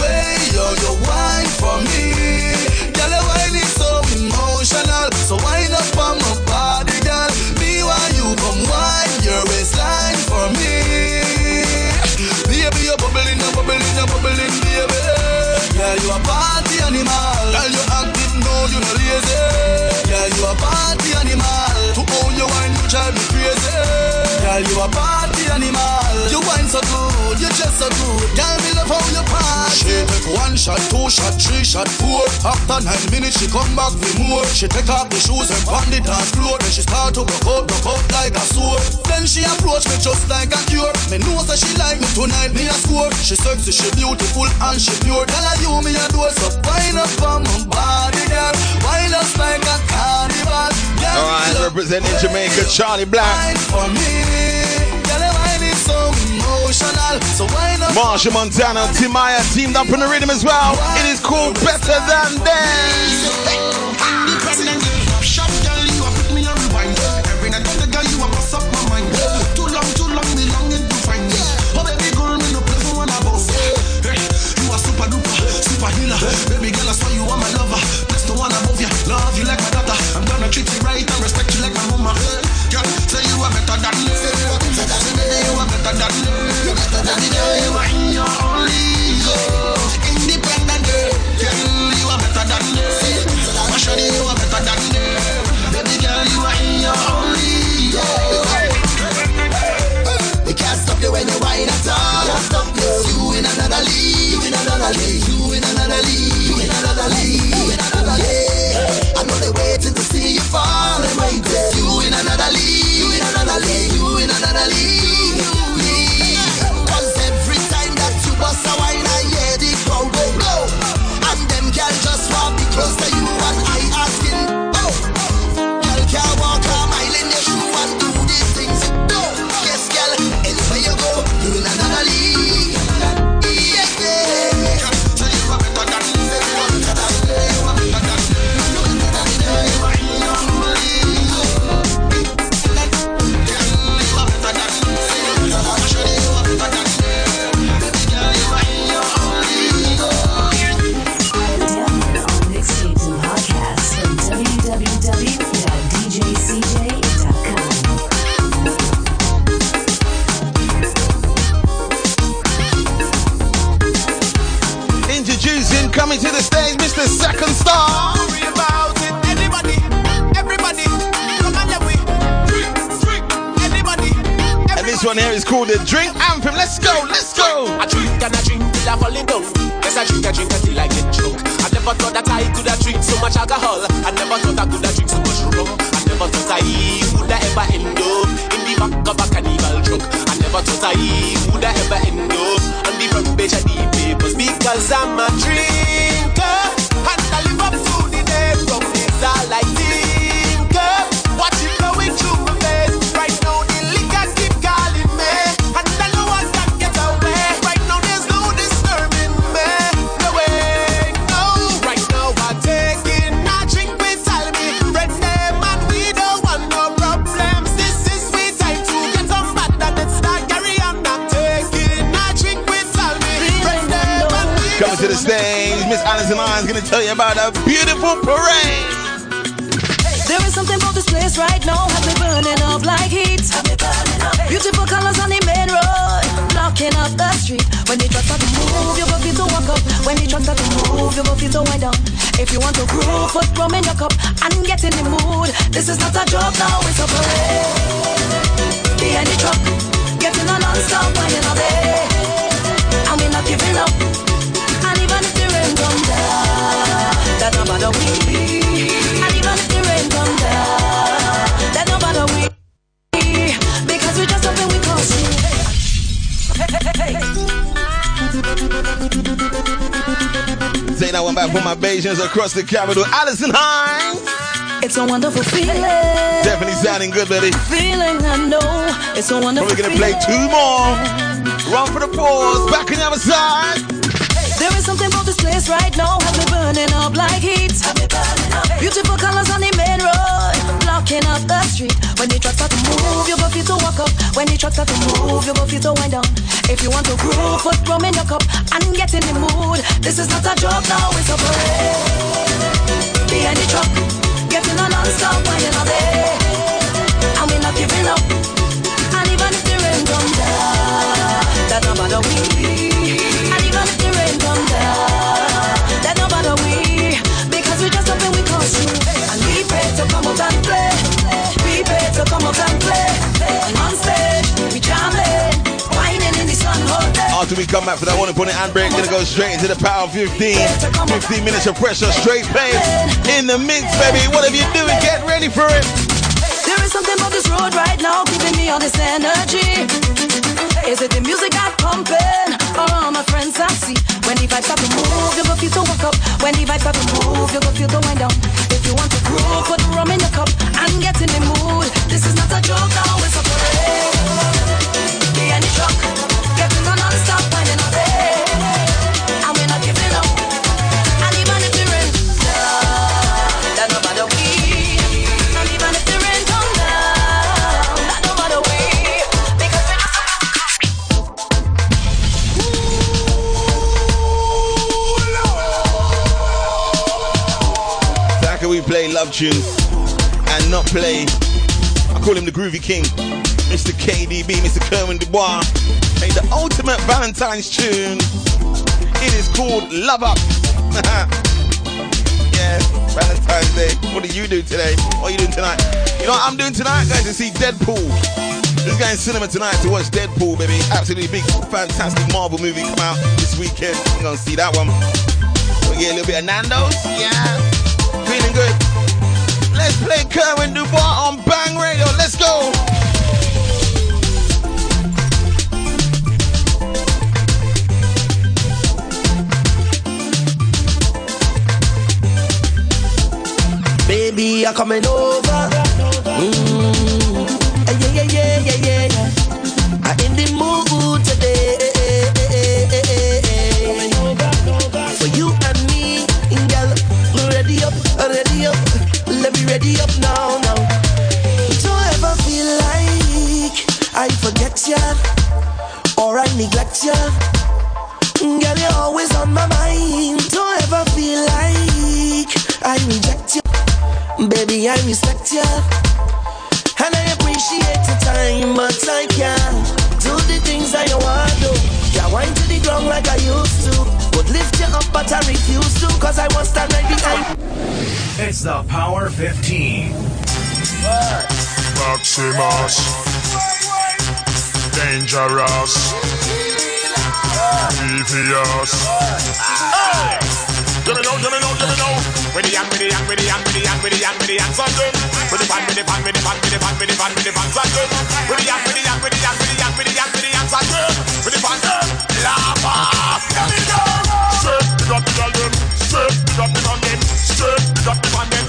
Yeah, you a party animal. Girl, you active, no, you no lazy. Yeah, you a party animal. To own your wine, you drive me crazy. Girl, you a party animal. You wine so good, you just so good. Girl, me love how you party. She take one shot, two shot, three shot, four. After nine minutes, she come back with more. She take off the shoes and pound the dance floor. Then she start to broke out, broke out like a sword. Then she approach me just like a cure. Me know that she like me tonight, me a score. She sexy, she beautiful and she pure. Tell her you me a do so wind up on my body, girl. Wind us like a carnival. Girl, All right, representing Jamaica, Charly Black. for me. Emotional. So wind up. Machel Montano, Timaya teamed up in the rhythm as well. It is called Better Than Dance. Shop girl, you a me on rewind. Every night the girl, you a bust up my mind. Too long, too long, me longing to find you. Oh baby girl, me no play for one boss. Hey, you a super duper, super healer. Baby girl, I saw you are my lover. That's the one above you. Love you like my daughter. I'm gonna treat you One here is called the Drink Anthem. Let's go, let's go. I drink and I drink till I fall in down. Yes, I drink, I drink until I get drunk. I never thought that I could have drink so much alcohol. I never thought I could have drink so much rum. I never thought I would have ever end up in the back of a carnival truck. I never thought I would have ever end up on the front page of the papers because I'm a drinker stage, Miss Alison Lyons gonna tell you about a beautiful parade. There is something about this place right now, have me burning up like heat. Beautiful colors on the main road, blocking up the street. When the trucks start to move, you go feel to walk up. When the trucks start to move, you go feel to wind down. If you want to groove, put rum in your cup and get in the mood. This is not a joke now, it's a parade. Behind the truck, getting a non-stop winding all day, and we're not giving up. No bother we. And even if the rain come down, that no bother we. Because we just we Say that one back for my Bajans across the capital. Alison Hinds. It's a wonderful feeling. Definitely sounding good, baby. Feeling I know. It's a wonderful feeling. Probably gonna play two more. Run for the pause. Back on the other side. There is something about this place right now, street. When the trucks start to move, you go feel to walk up. When When the truck start to move, you go feel to wind down. If you want to groove, put rum in your cup and get in the mood. This is not a joke now, it's a parade. Behind the truck, getting on non-stop winding all day. And we're not giving up. And even if the rain come down, that no bother we. After we come back for that one point handbrake, gonna go straight into the power 15. 15 minutes of pressure, straight players in the mix, baby. Whatever you're doing, get ready for it. There is something about this road right now giving me all this energy. Is it the music that's pumping all my friends I see? When the vibes start to move, you go feel to walk up. When the vibes start to move, you go feel to wind down. If you want to groove, put the rum in your cup and get in the mood. This is not a joke now, it's a parade. Be any truck, love tunes and not play? I call him the Groovy King, Mr. KDB, Mr. Kerwin Dubois. Made the ultimate Valentine's tune. It is called Love Up. yeah, Valentine's Day. What do you do today? What are you doing tonight? You know what I'm doing tonight, guys? To see Deadpool. This guy in cinema tonight to watch Deadpool, baby. Absolutely big, fantastic Marvel movie come out this weekend. You're gonna see that one. We get a little bit of Nando's. Yeah. Let's play Kerwin Dubois on Bang Radio. Let's go. Baby, I'm coming over. Mm. Yeah, yeah, yeah, yeah, yeah. I'm in the mood ready up now, now. Don't ever feel like I forget ya or I neglect ya. Girl, you're always on my mind. Don't ever feel like I reject you. Baby, I respect you. And I appreciate your time, but I can't do the things I want to. Yeah, wind to the ground like I used to. Would lift you up, but I refuse to, cause I want stand right behind. It's the Power 15. Maximus Dangerous Devious Give me now, give me now, give me now. With the young, with the young, with the young, with the young, with the young, with the young son them. With the pan, with the pan, with the pan, with the pan, with the pan, with the pan son them. With the young, with the young, with the young, with the young, with the young, with the young son them. With the pan them. Laugh off. Let me pick up the man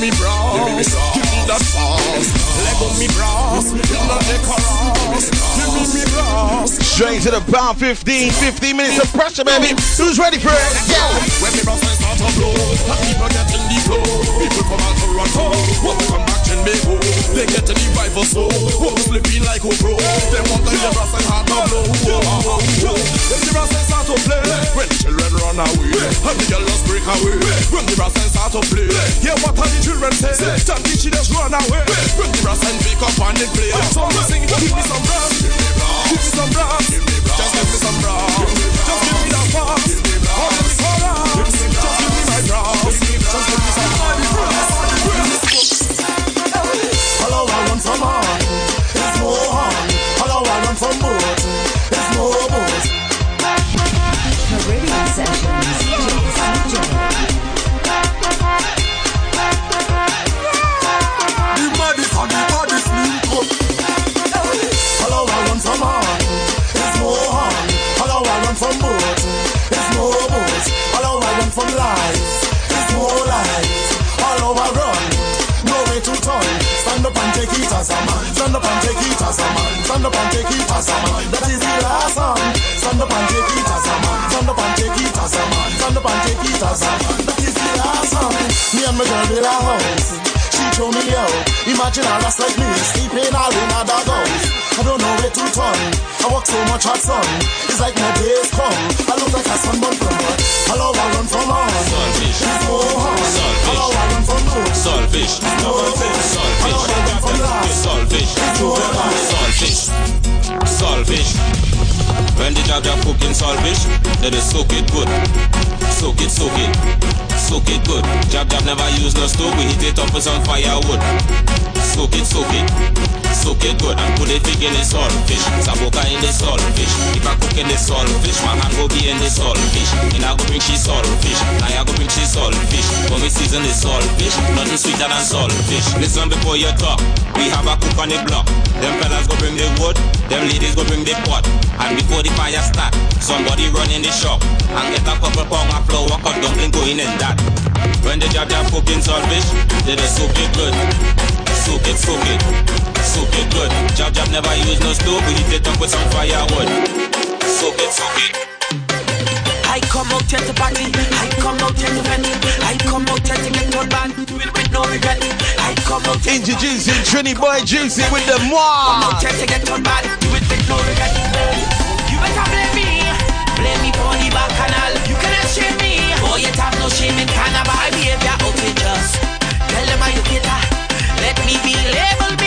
me me bra, give me me give me that sauce. Let go me bra, give me the chorus. Give me me. Straight to the pound 15, 15 minutes of pressure, baby. Who's ready for it? Yo, when me bra start to blow, people get in the flow. People from out to come back get vibe for slow, want to like a pro. They want the brass and hard to blow. When the brass start to play, when children run away, and the girls break away. When the brass start to play, yeah, what are the children say? Tell the children run away. When the brass pick up and they play, so we sing, give me some brass, give me some brass, just give me some brass, just give me that brass. All them chorus, just give me my brass, just give me some brass. Some on. Up and take it as a man. Stand up and take it as a man. That is the last song. Stand up and take it as a man. Stand up and take it as a man. Stand up and take it as a man. That is the last song. Me and my girl build a house. Show me out. Imagine a lass like me sleeping all in a doghouse. I don't know where to turn. I walk so much hot sun. It's like my days come. I look like a sunburn from her. Hello, I run from her. Selfish. She's so hot. Hello, I run from her. Selfish. Selfish. Selfish. Selfish. When the job job cooking saltfish, they just soak it good. Soak it, soak it. Soak it good. Jab jab never use no stove, we heat it up with some firewood. Soak it, soak it. Soak it good and put it in the saltfish. Saboka in the saltfish. If I cook in the saltfish, my hand will be in the saltfish. And I go bring she saltfish. Now I go bring she saltfish. When we season the saltfish, nothing sweeter than saltfish. Listen before you talk. We have a cook on the block. Them fellas go bring the wood, them ladies go bring the pot. And before the fire start, somebody run in the shop and get a couple pound of flour, cut dumpling going in that. When the jab jab cooking saltfish, they just soak it good. Soak it, soak it, soak it good. Jab jab never use no stove, we heat it up with some firewood. Soak it, soak it. I come out here to party, I come out here to vent, I come out here to get one band with, with no regret. I come out here Introducing Trini Boy Juicy with the come out here to get one band with, with no regret. You better blame me, blame me for the bacchanal. You cannot shame me, boy. You have no shame in carnival behavior outrageous. Tell them how you get her. Me be label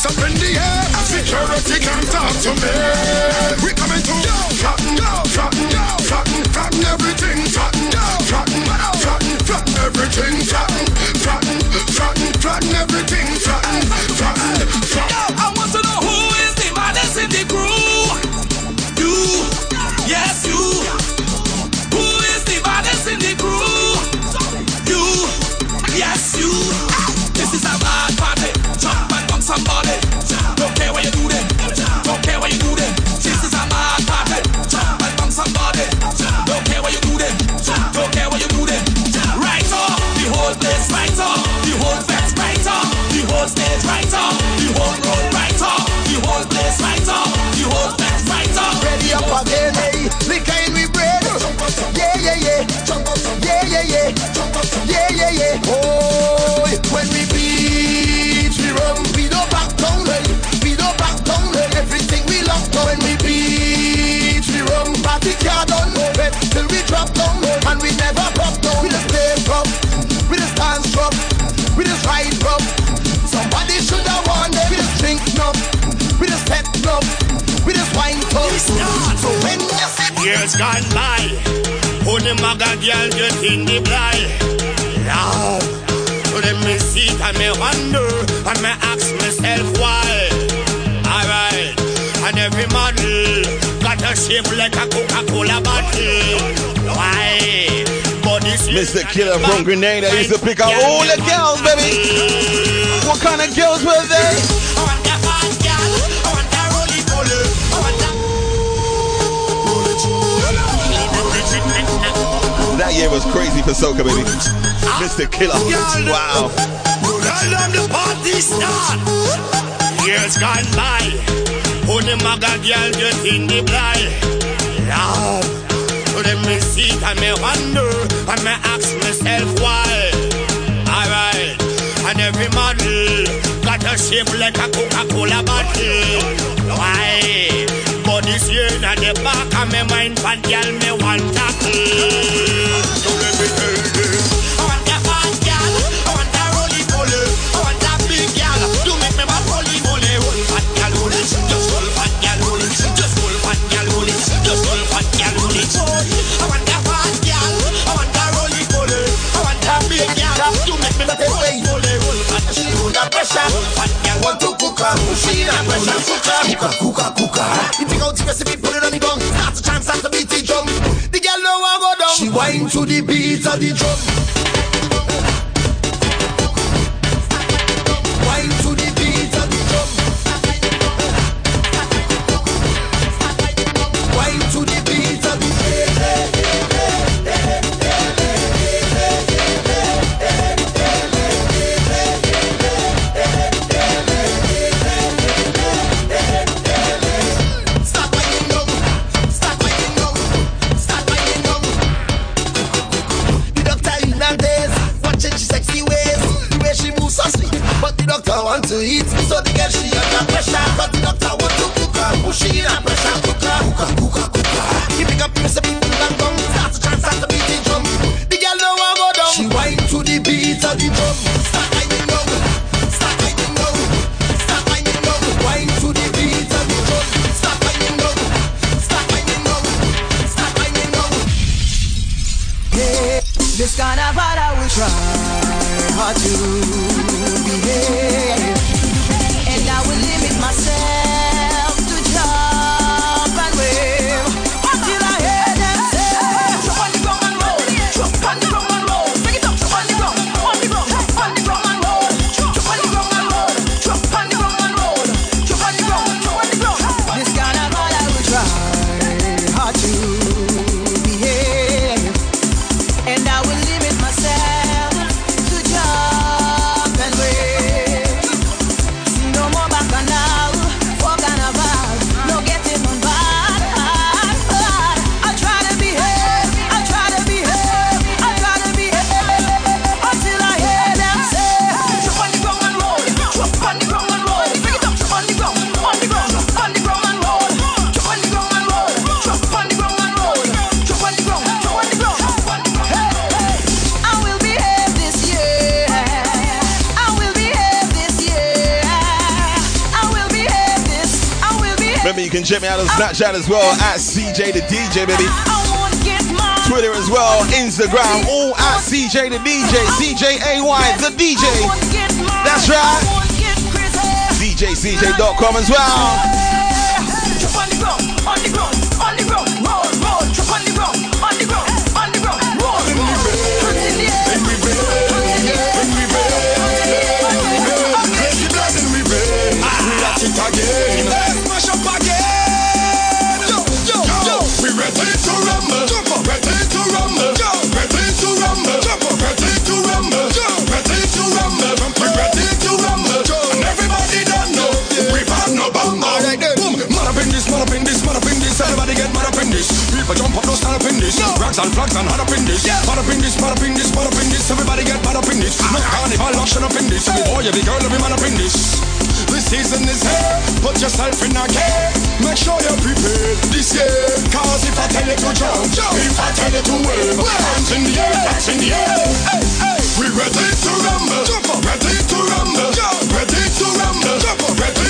Drinks up in the air. Security can't talk to me. We coming to flatten, flatten, flatten, flatten everything. Flatten, Years gone by, who the maga girl get in the blind? Love, so let me see and me wonder and me ask myself why. Alright, and every model got a shape like a Coca-Cola bottle. Why? Mr. Killa from Grenada used to pick out all the girls, baby. What kind of girls were they? Year was crazy for soca, baby. Mr. Killa. Wow. Tell them the party start. Years gone by. Who the maga girl get in the blind? Lord. So them me see it and me wonder and me ask myself why. Alright. And every model got a shape like a Coca-Cola bottle. Why? But this year in the back of my mind, fan girl me want tackle. So let me tell them. I want that bad girl. I want that roly poly. I want that big girl. You make me bad roly poly. Roll fat girl, roll it. Just roll fat girl, roll it. Just roll fat girl, roll it. Just roll fat girl, roll it. I want that bad girl. I want that roly poly. I want that big girl. You make me bad roly poly. Roll fat girl, roll that pressure. Roll fat girl, want to cook her. She that pressure cooker. Cooker, cooker, cooker. You take out the put it on the gun. Start to chant, start to beat the drum. The girl know I go down. She whine to the beat of the drum. Can check me out on Snapchat as well at CJay the DJ, baby. Twitter as well, Instagram, all at CJay the DJ, CJAY the DJ. That's right. DJCJ.com as well. Stand up. Rags and flags and hard up in this. Mad up in this, mad up in this, mad up in this. Everybody get mad up in this. No carnival action up in this. Every boy, every girl, every man up in this. The season is here, put yourself in a gear. Make sure you're prepared this year. Cause if I tell you to jump, jump. if I tell you to wave, hands in the air, that's in the air. Hey, hey. We ready to rumble, ready to rumble, ready to rumble, ready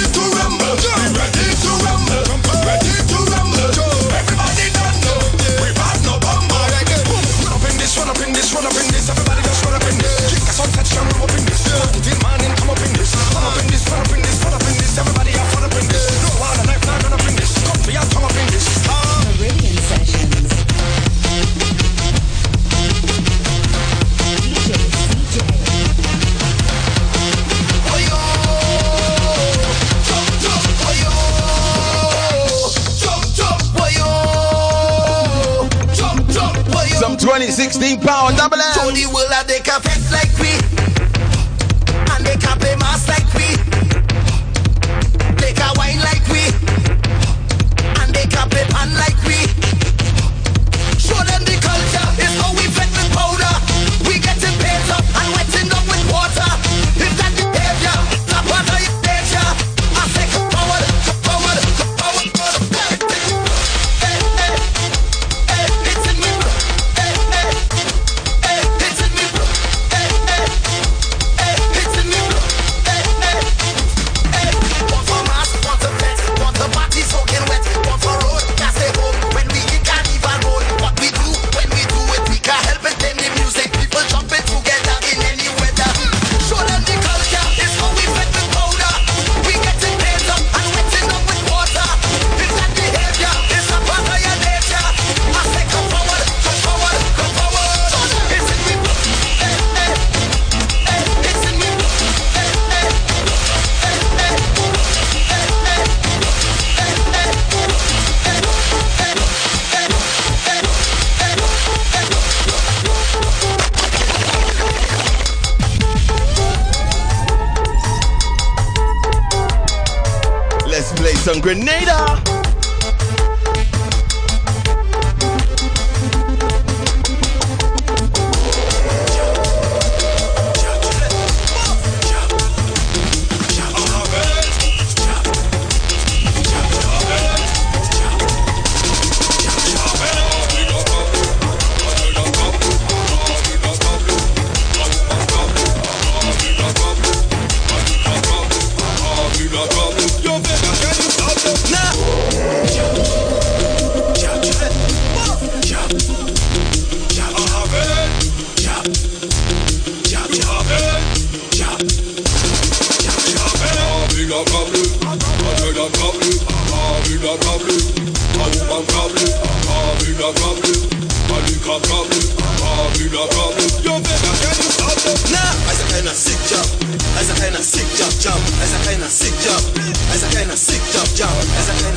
16 pound double M. Tony will have the effect like me.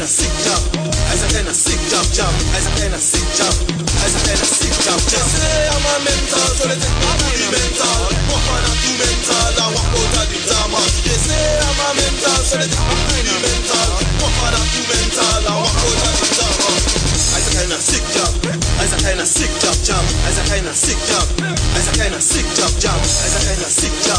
a sick jump, as a ten a sick jump jump, as a ten a sick jump, as a ten a sick jump jump. Say I'm a mental, so they say. I'm really mental. Walk on a two mental, I walk out of the diamond. They say I'm a mental, so they say. I'm really mental. Walk on a two mental, I walk out of the diamond. As a ten a sick jump, as a ten a sick jump jump, as a ten a sick jump, as a ten a sick jump jump, as a ten a sick jump.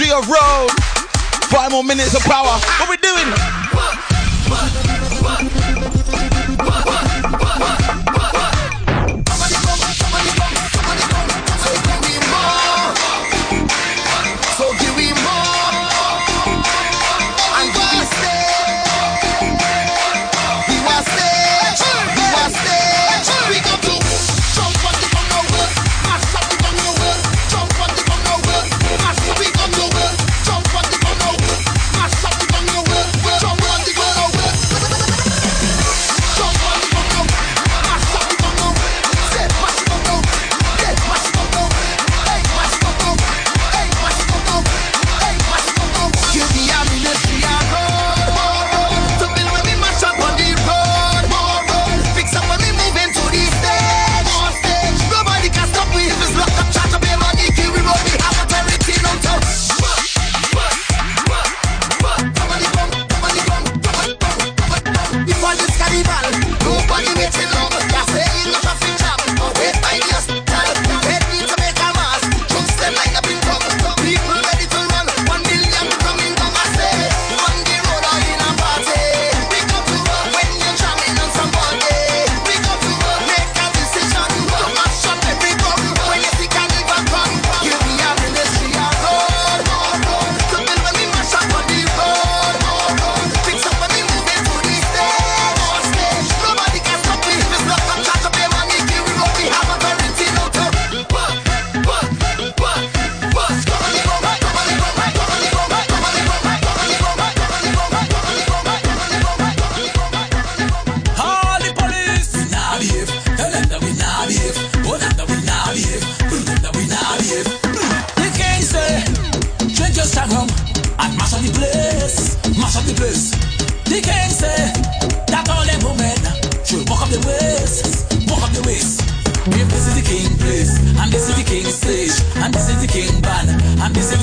Tree of road. Five more minutes of power. But we the game say that only moment should walk up the waist, walk up the waist. If this is the king place, and this is the king stage, and this is the king band, and this is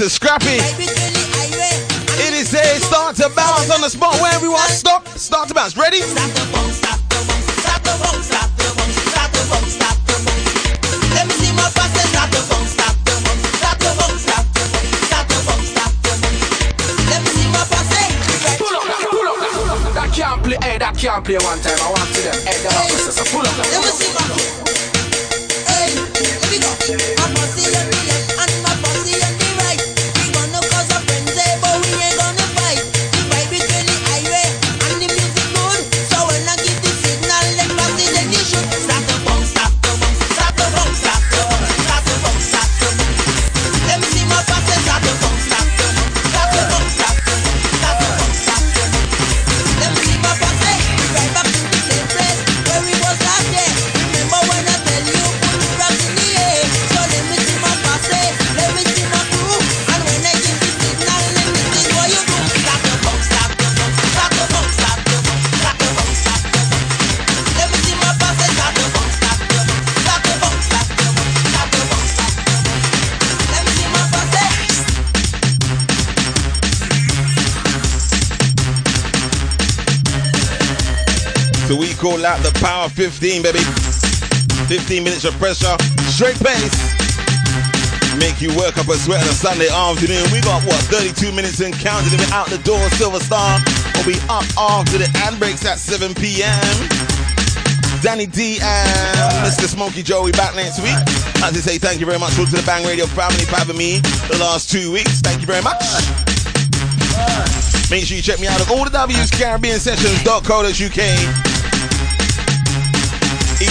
to Scrappy. It is a start to bounce on the spot where everyone stop, start to bounce. Ready? can't play, hey, that can't play one time. 15, baby. 15 minutes of pressure, straight pace. Make you work up a sweat on a Sunday afternoon. We got what, 32 minutes and counting. If out the door, Silver Star will be up after the end. breaks at 7 p.m. Danny D and Mr. Smoky Joe. We back next week. As I say, thank you very much to the Bang Radio family for having me the last two weeks. Thank you very much. Make sure you check me out at all the W's Caribbean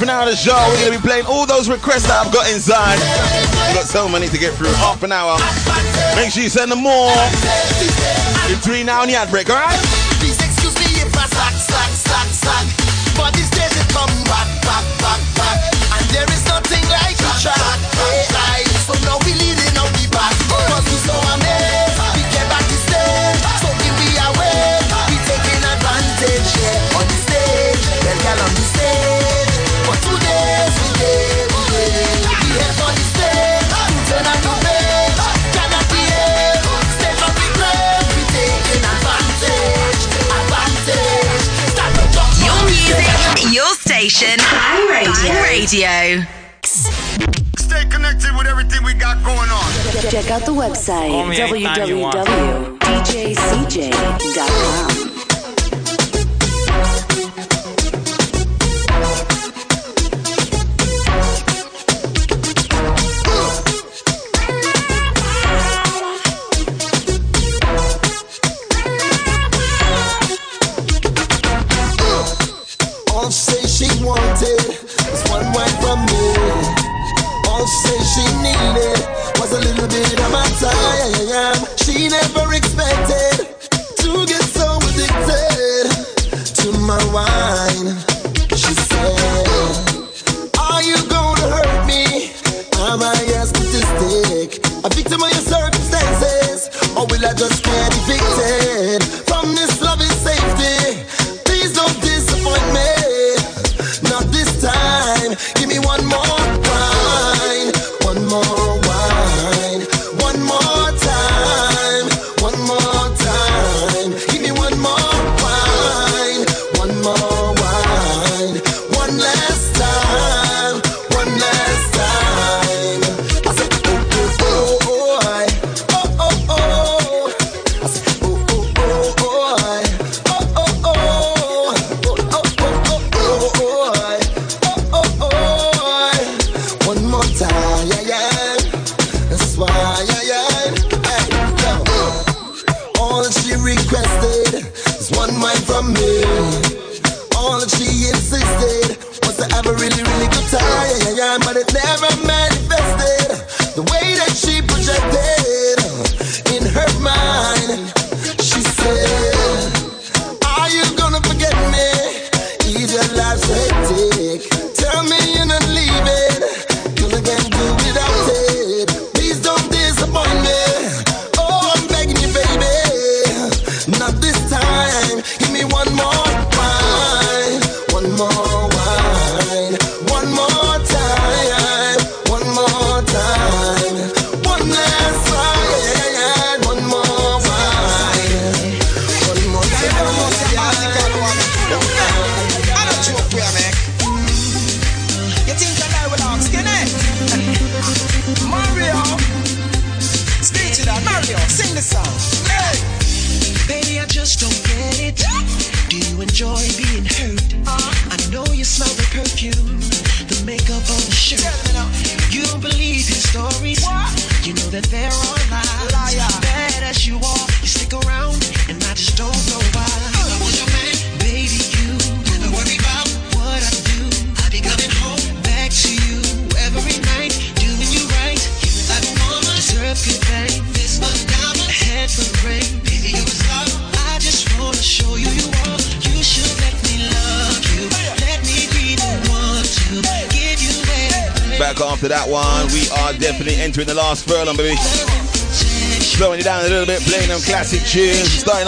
for now the show, we're going to be playing all those requests that I've got inside. We've got so many to get through. Half an hour. Make sure you send them more. Between now and the ad break, alright? Radio. Stay connected with everything we got going on. Check out the website www.djcj.com.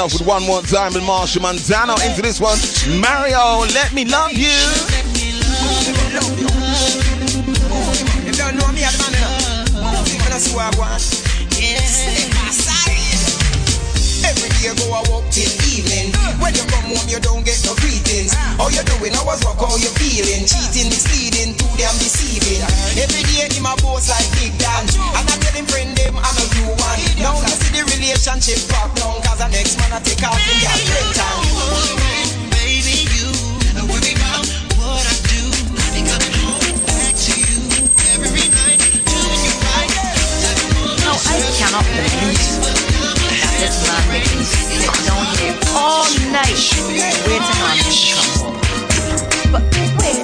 off with One More Time with Machel Montano. Into this one, Mario, Let Me Love You. Every day go I walk till evening. When you come home, you don't get no greetings. How you doing? How was work? How you feeling? Cheating, misleading, too damn deceiving. Every day him a boss like Big Dan. And I tell him friend them I'm a new one. Now you see the relationship. Cause the next man I take off in their great time. Baby, you never worry about what I do. I be coming home back to you every night, doing you right. No, I cannot believe that this man would be sitting down here all night waiting on him to come home. But wait,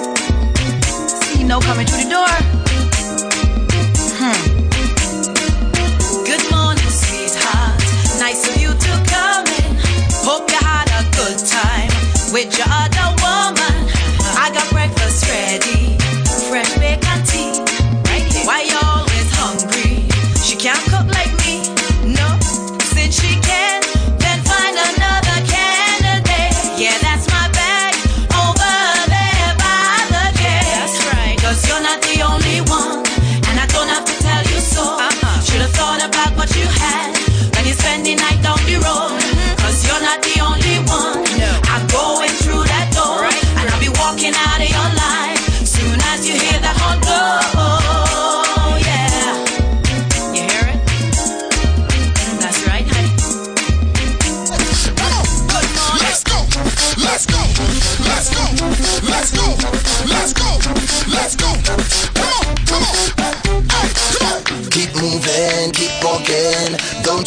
see no coming through the door. With your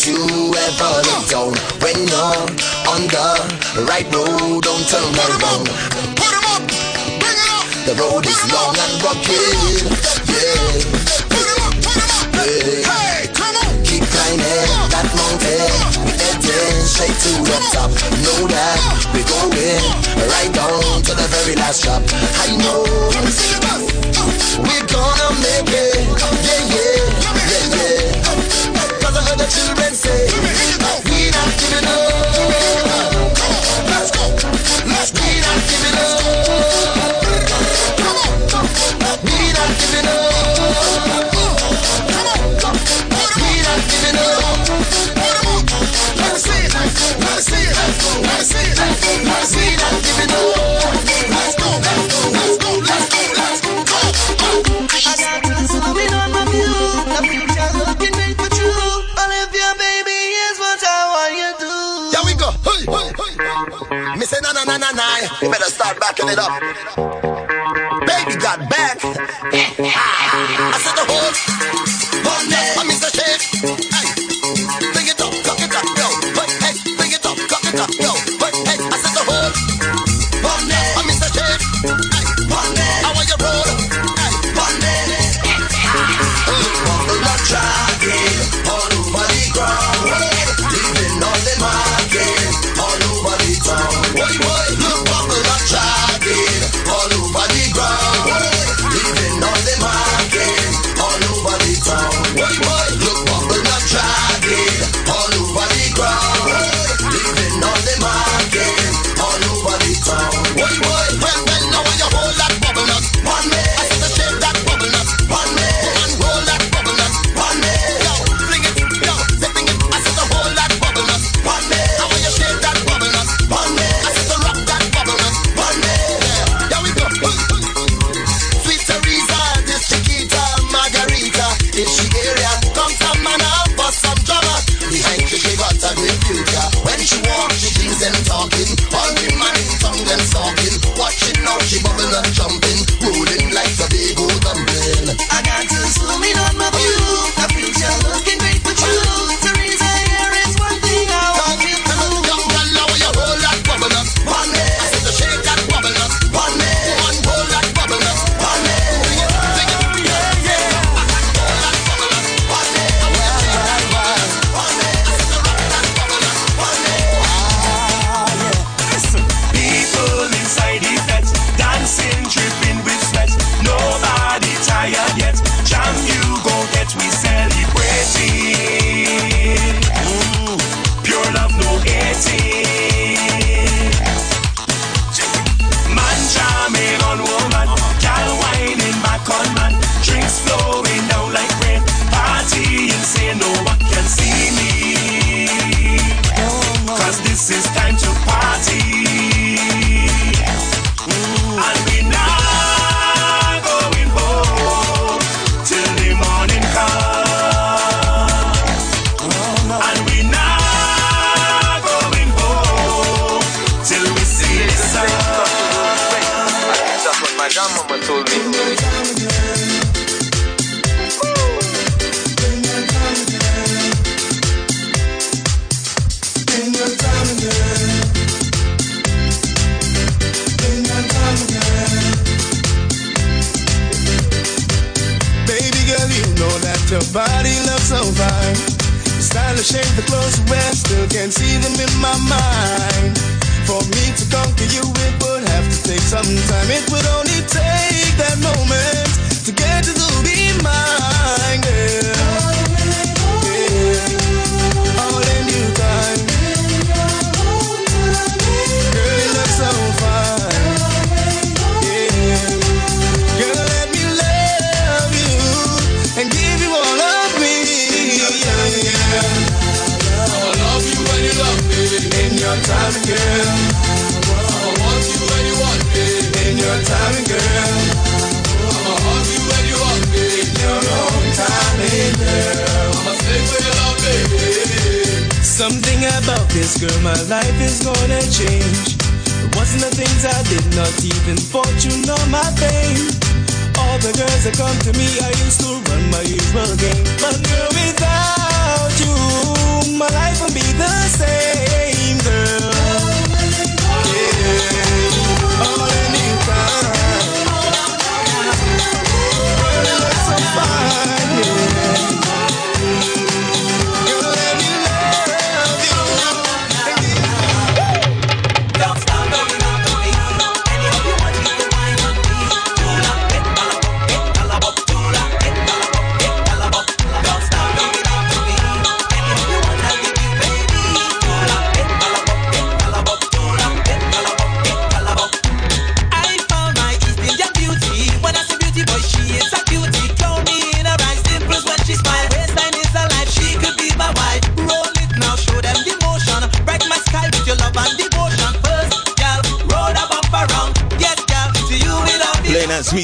Don't you ever look down. When you're on the right road, don't turn around. Put 'em up, bring it up. The road is long and rugged. Yeah. Put 'em up, put 'em up. Hey. Hey, come on. Keep climbing uh. that mountain. We heading straight to the top. Know that uh. we're going uh. right down to the very last stop. I know we're gonna make it. Yeah, yeah, yeah, yeah. Cause I heard say, we not giving up. Let's go, let's go. We not giving up. We not giving up. We not giving up. Let me see it, let me see it, let me see it, let me see We it. not giving up. Let's say na na na na na. You better start backing it up. your body looks so fine. The stylish shape, the clothes you wear, still can't see them in my mind. For me to conquer you, it would have to take some time. It would only take that moment to get you to be mine. Yeah. Oh, want you when you want me. In your time and girl. I'ma you when you me. Your own time and girl. I'ma stay for your love, baby. Something about this girl, my life is gonna change. It wasn't the things I did, not even fortune or my fame. All the girls that come to me, I used to run my usual game. But girl, without you, my life will be the same.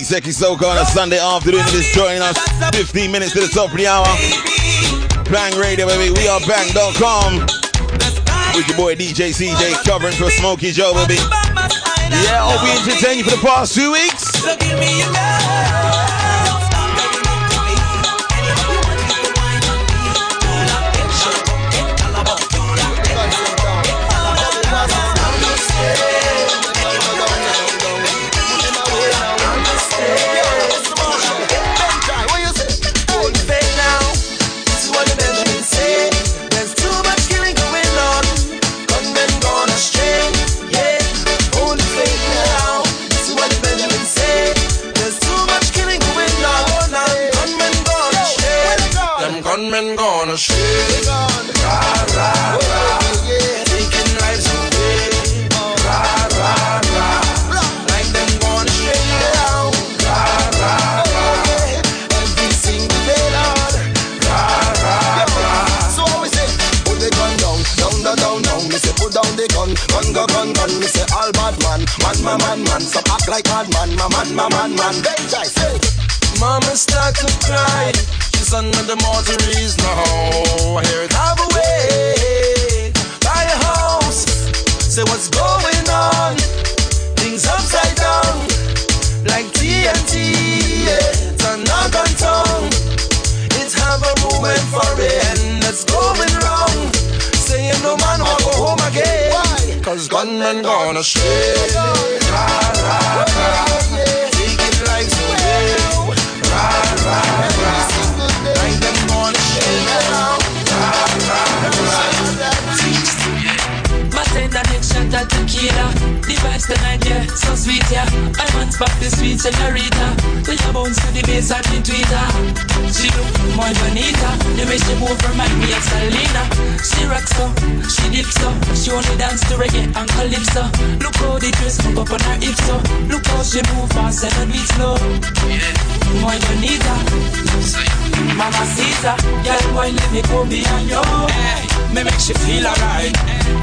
Seki Soca on a Sunday afternoon, destroying us. 15 minutes to the top of the hour. Bang Radio, baby. We are bang.com. With your boy DJ CJay covering for Smokey Joe, baby. Yeah, I'll be entertaining you for the past two weeks. Why let me go behind you? Hey, me make she feel alright.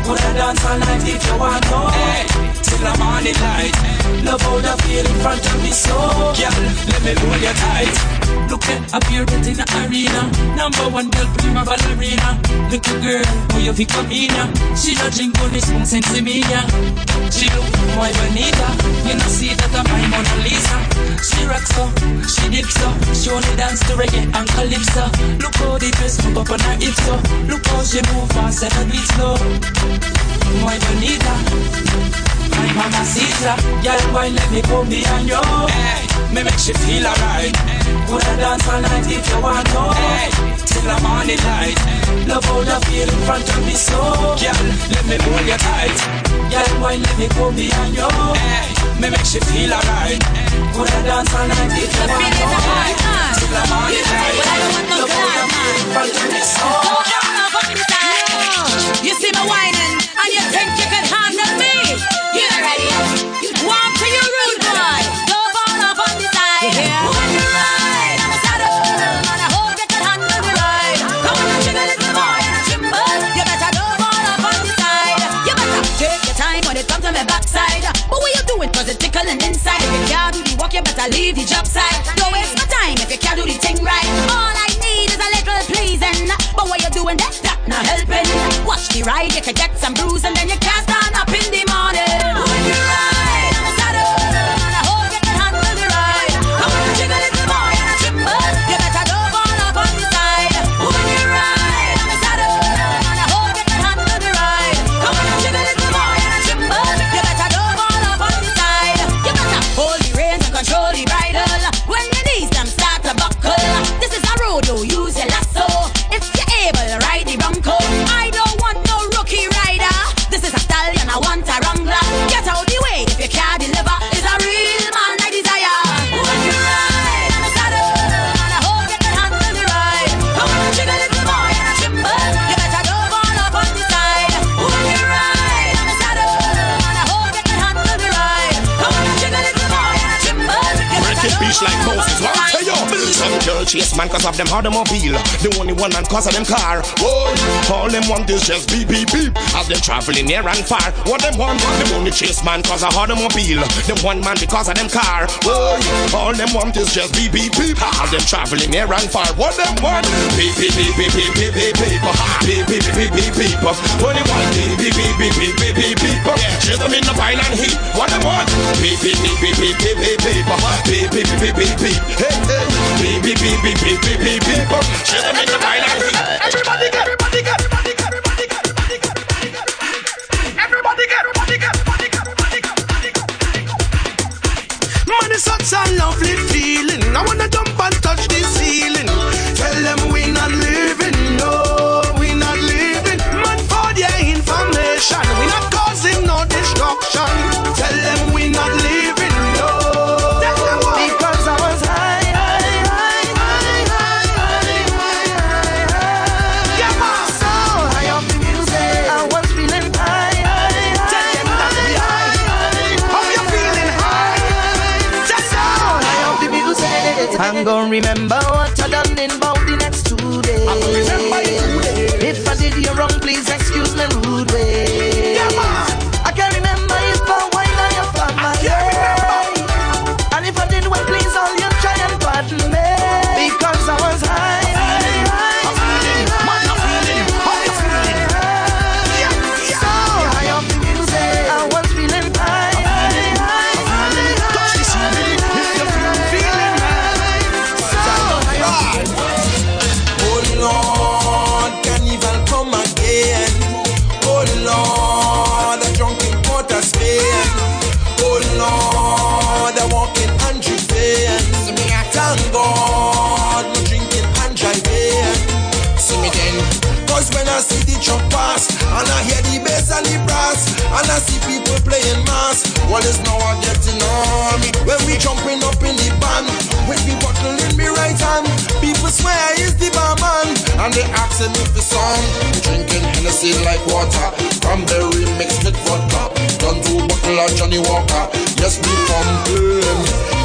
Put her dance all night if you want to. Hey, till I'm on the morning light. Love how the feel in front of me so. Girl, let me hold you tight. Look at up here in the arena. Number one girl, prima ballerina. Little girl, who you fi come in? She no drink only spoon sense me. She look muy bonita. You know see that I'm my Mona Lisa. She rocks so, she dips so. She only dance to reggae and calypso. Look how the dress move up on her hips so. Look how she move fast and a bit slow. Muy bonita. My mama Caesar, girl, why let me come behind you? Hey, me make she feel alright. Put her dance all night if you want to. Hey, till the morning light. Love how the feel in front of me so. Girl, let me hold you tight. Girl, why let me come behind you? Hey, me make she feel alright. Put her dance all night if you want to. Hey, till the morning light. Love how the feel in front of me so. You see me whining, and you think you can handle Cause it's tickling inside. If you can't do the walk, you better leave the job side. Don't waste my time if you can't do the thing right. All I need is a little pleasing. But what you doing that, that not helping. Watch the ride, you can get some bruise and then you can't chase man cause of them automobile The the only one man cause of them car Boy, all them want is just beep beep beep As them traveling near and far What them want? Them only chase man cause of automobile Them one man because of them car Boy, all them want is just beep beep beep As them traveling near and far What them want? Beep beep beep beep beep beep beep beep Beep beep beep beep beep beep What them? Beep beep beep beep beep beep beep beep Chase them in the pile and heat What them want? Beep beep beep beep beep beep beep beep Beep beep beep beep beep beep Hey hey beep beep beep beep beep beep beep beep. Just a minute, Everybody get. gon' remember. Mass, well now I getting on me. When we jumping up in the band, with the bottle in me right hand, people swear he's the barman, and they asking me for some. Drinking Hennessy like water, cranberry mixed with vodka, done two bottle of Johnnie Walker, yes we pumping.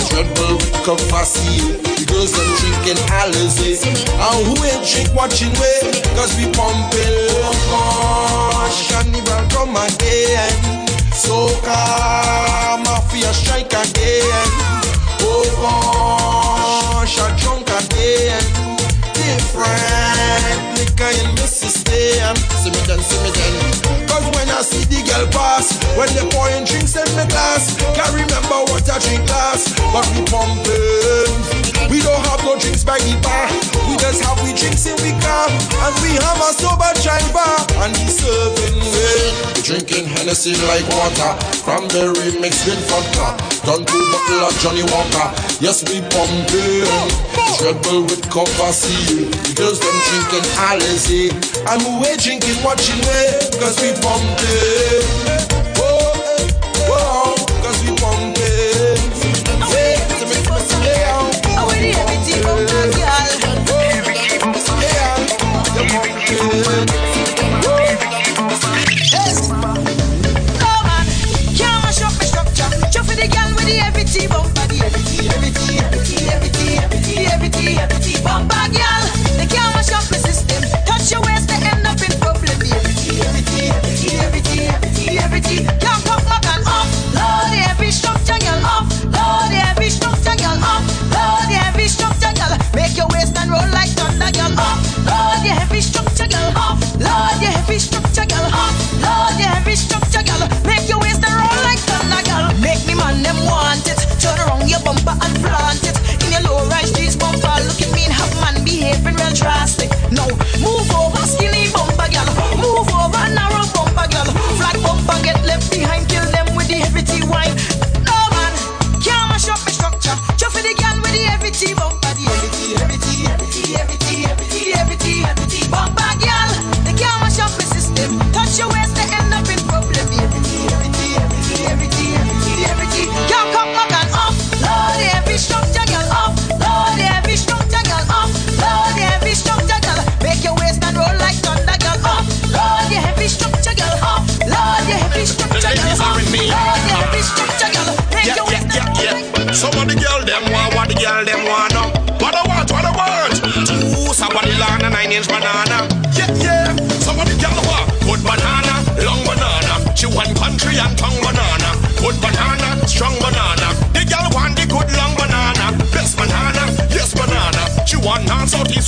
Red Bull with Coffee, the girls them drinking Alizé, and who ain't drink watching way, cause we pumping. Oh gosh, carnival come again, soca mafia strike again. Oh gosh, I drunk again, different Mrs. See me then, see me then. Cause when I see the girl pass, when they pouring drinks in the glass, can't remember what I drink last, but we pumping. We don't have no drinks by the bar, we just have we drinks in the car, and we have a sober driver, and he serving well. Drinking Hennessy like water, cranberry mixed with vodka, done two bottle of Johnnie Walker. Yes, we pumping. Bull with coffee, see the girls them drinking Alizé, and we ain't drinking watching way, cause we pumping. Oh,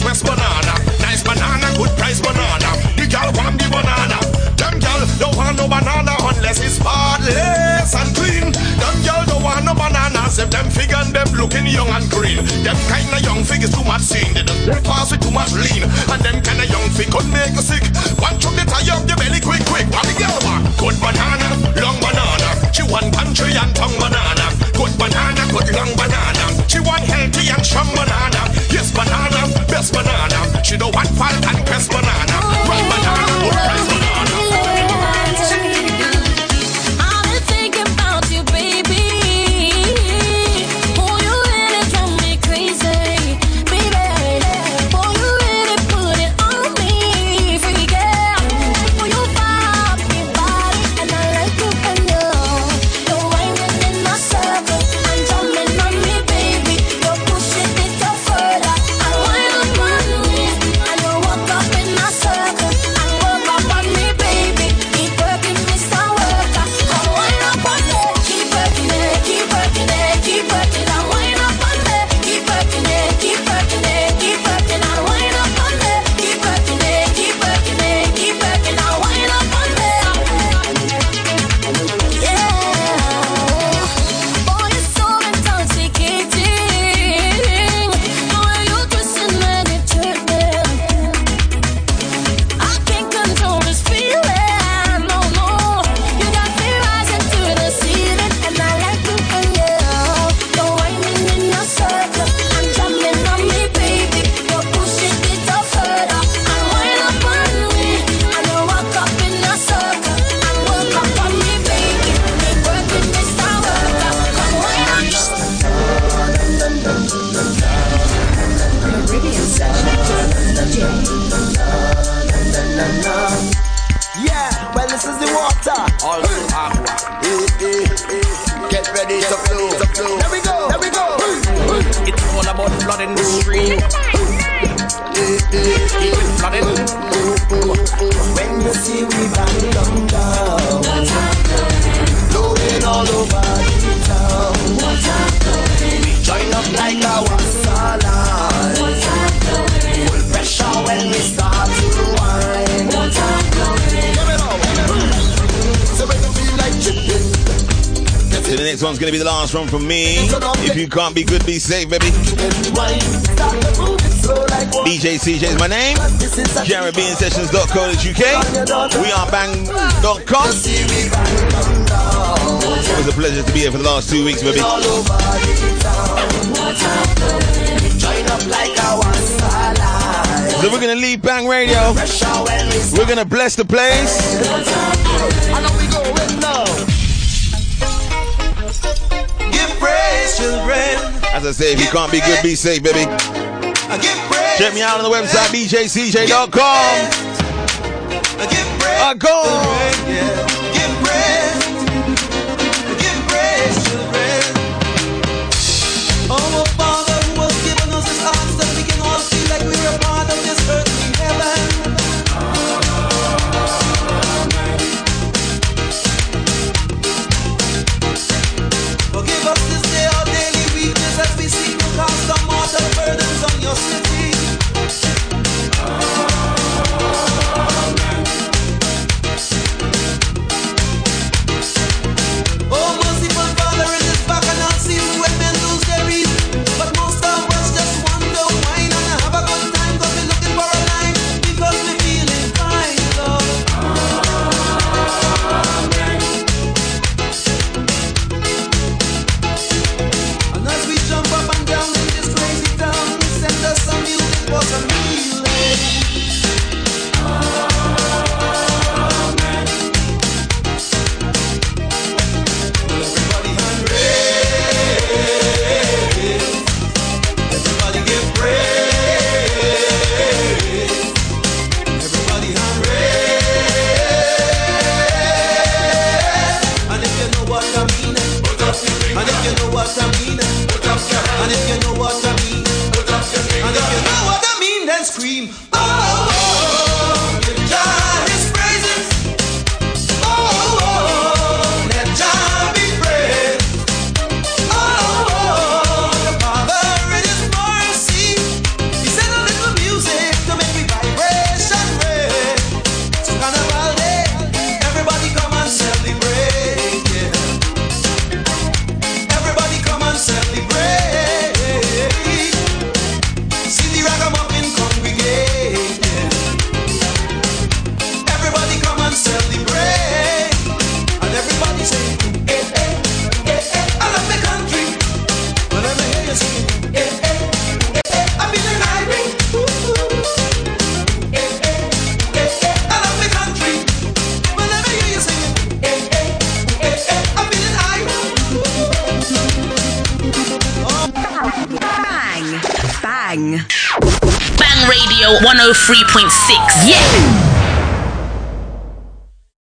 west banana. Nice banana, good price banana. The girl want the banana. Them girl don't want no banana unless it's spotless and clean. Them girl don't want no bananas if them fig and them looking young and green. Them kind of young fig is too much seen. They don't pass with too much lean. And them kind of young fig could make you sick. One chop the tie up your belly quick, quick. What the girl want? Good banana, long banana. She want country and tongue banana. Good banana, good long banana. She want healthy and strong banana. Yes, banana, best banana. She don't want fault and crest banana. Right banana, price banana. Can't be good, be safe, baby. DJ CJay is my name. CaribbeanSessions.co.uk. We are bang.com. It was a pleasure to be here for the last two weeks, baby. So we're gonna leave Bang Radio. We're gonna bless the place. As I say, if you can't be good, be safe, baby. Check me out on the website, bjcj.com. I go.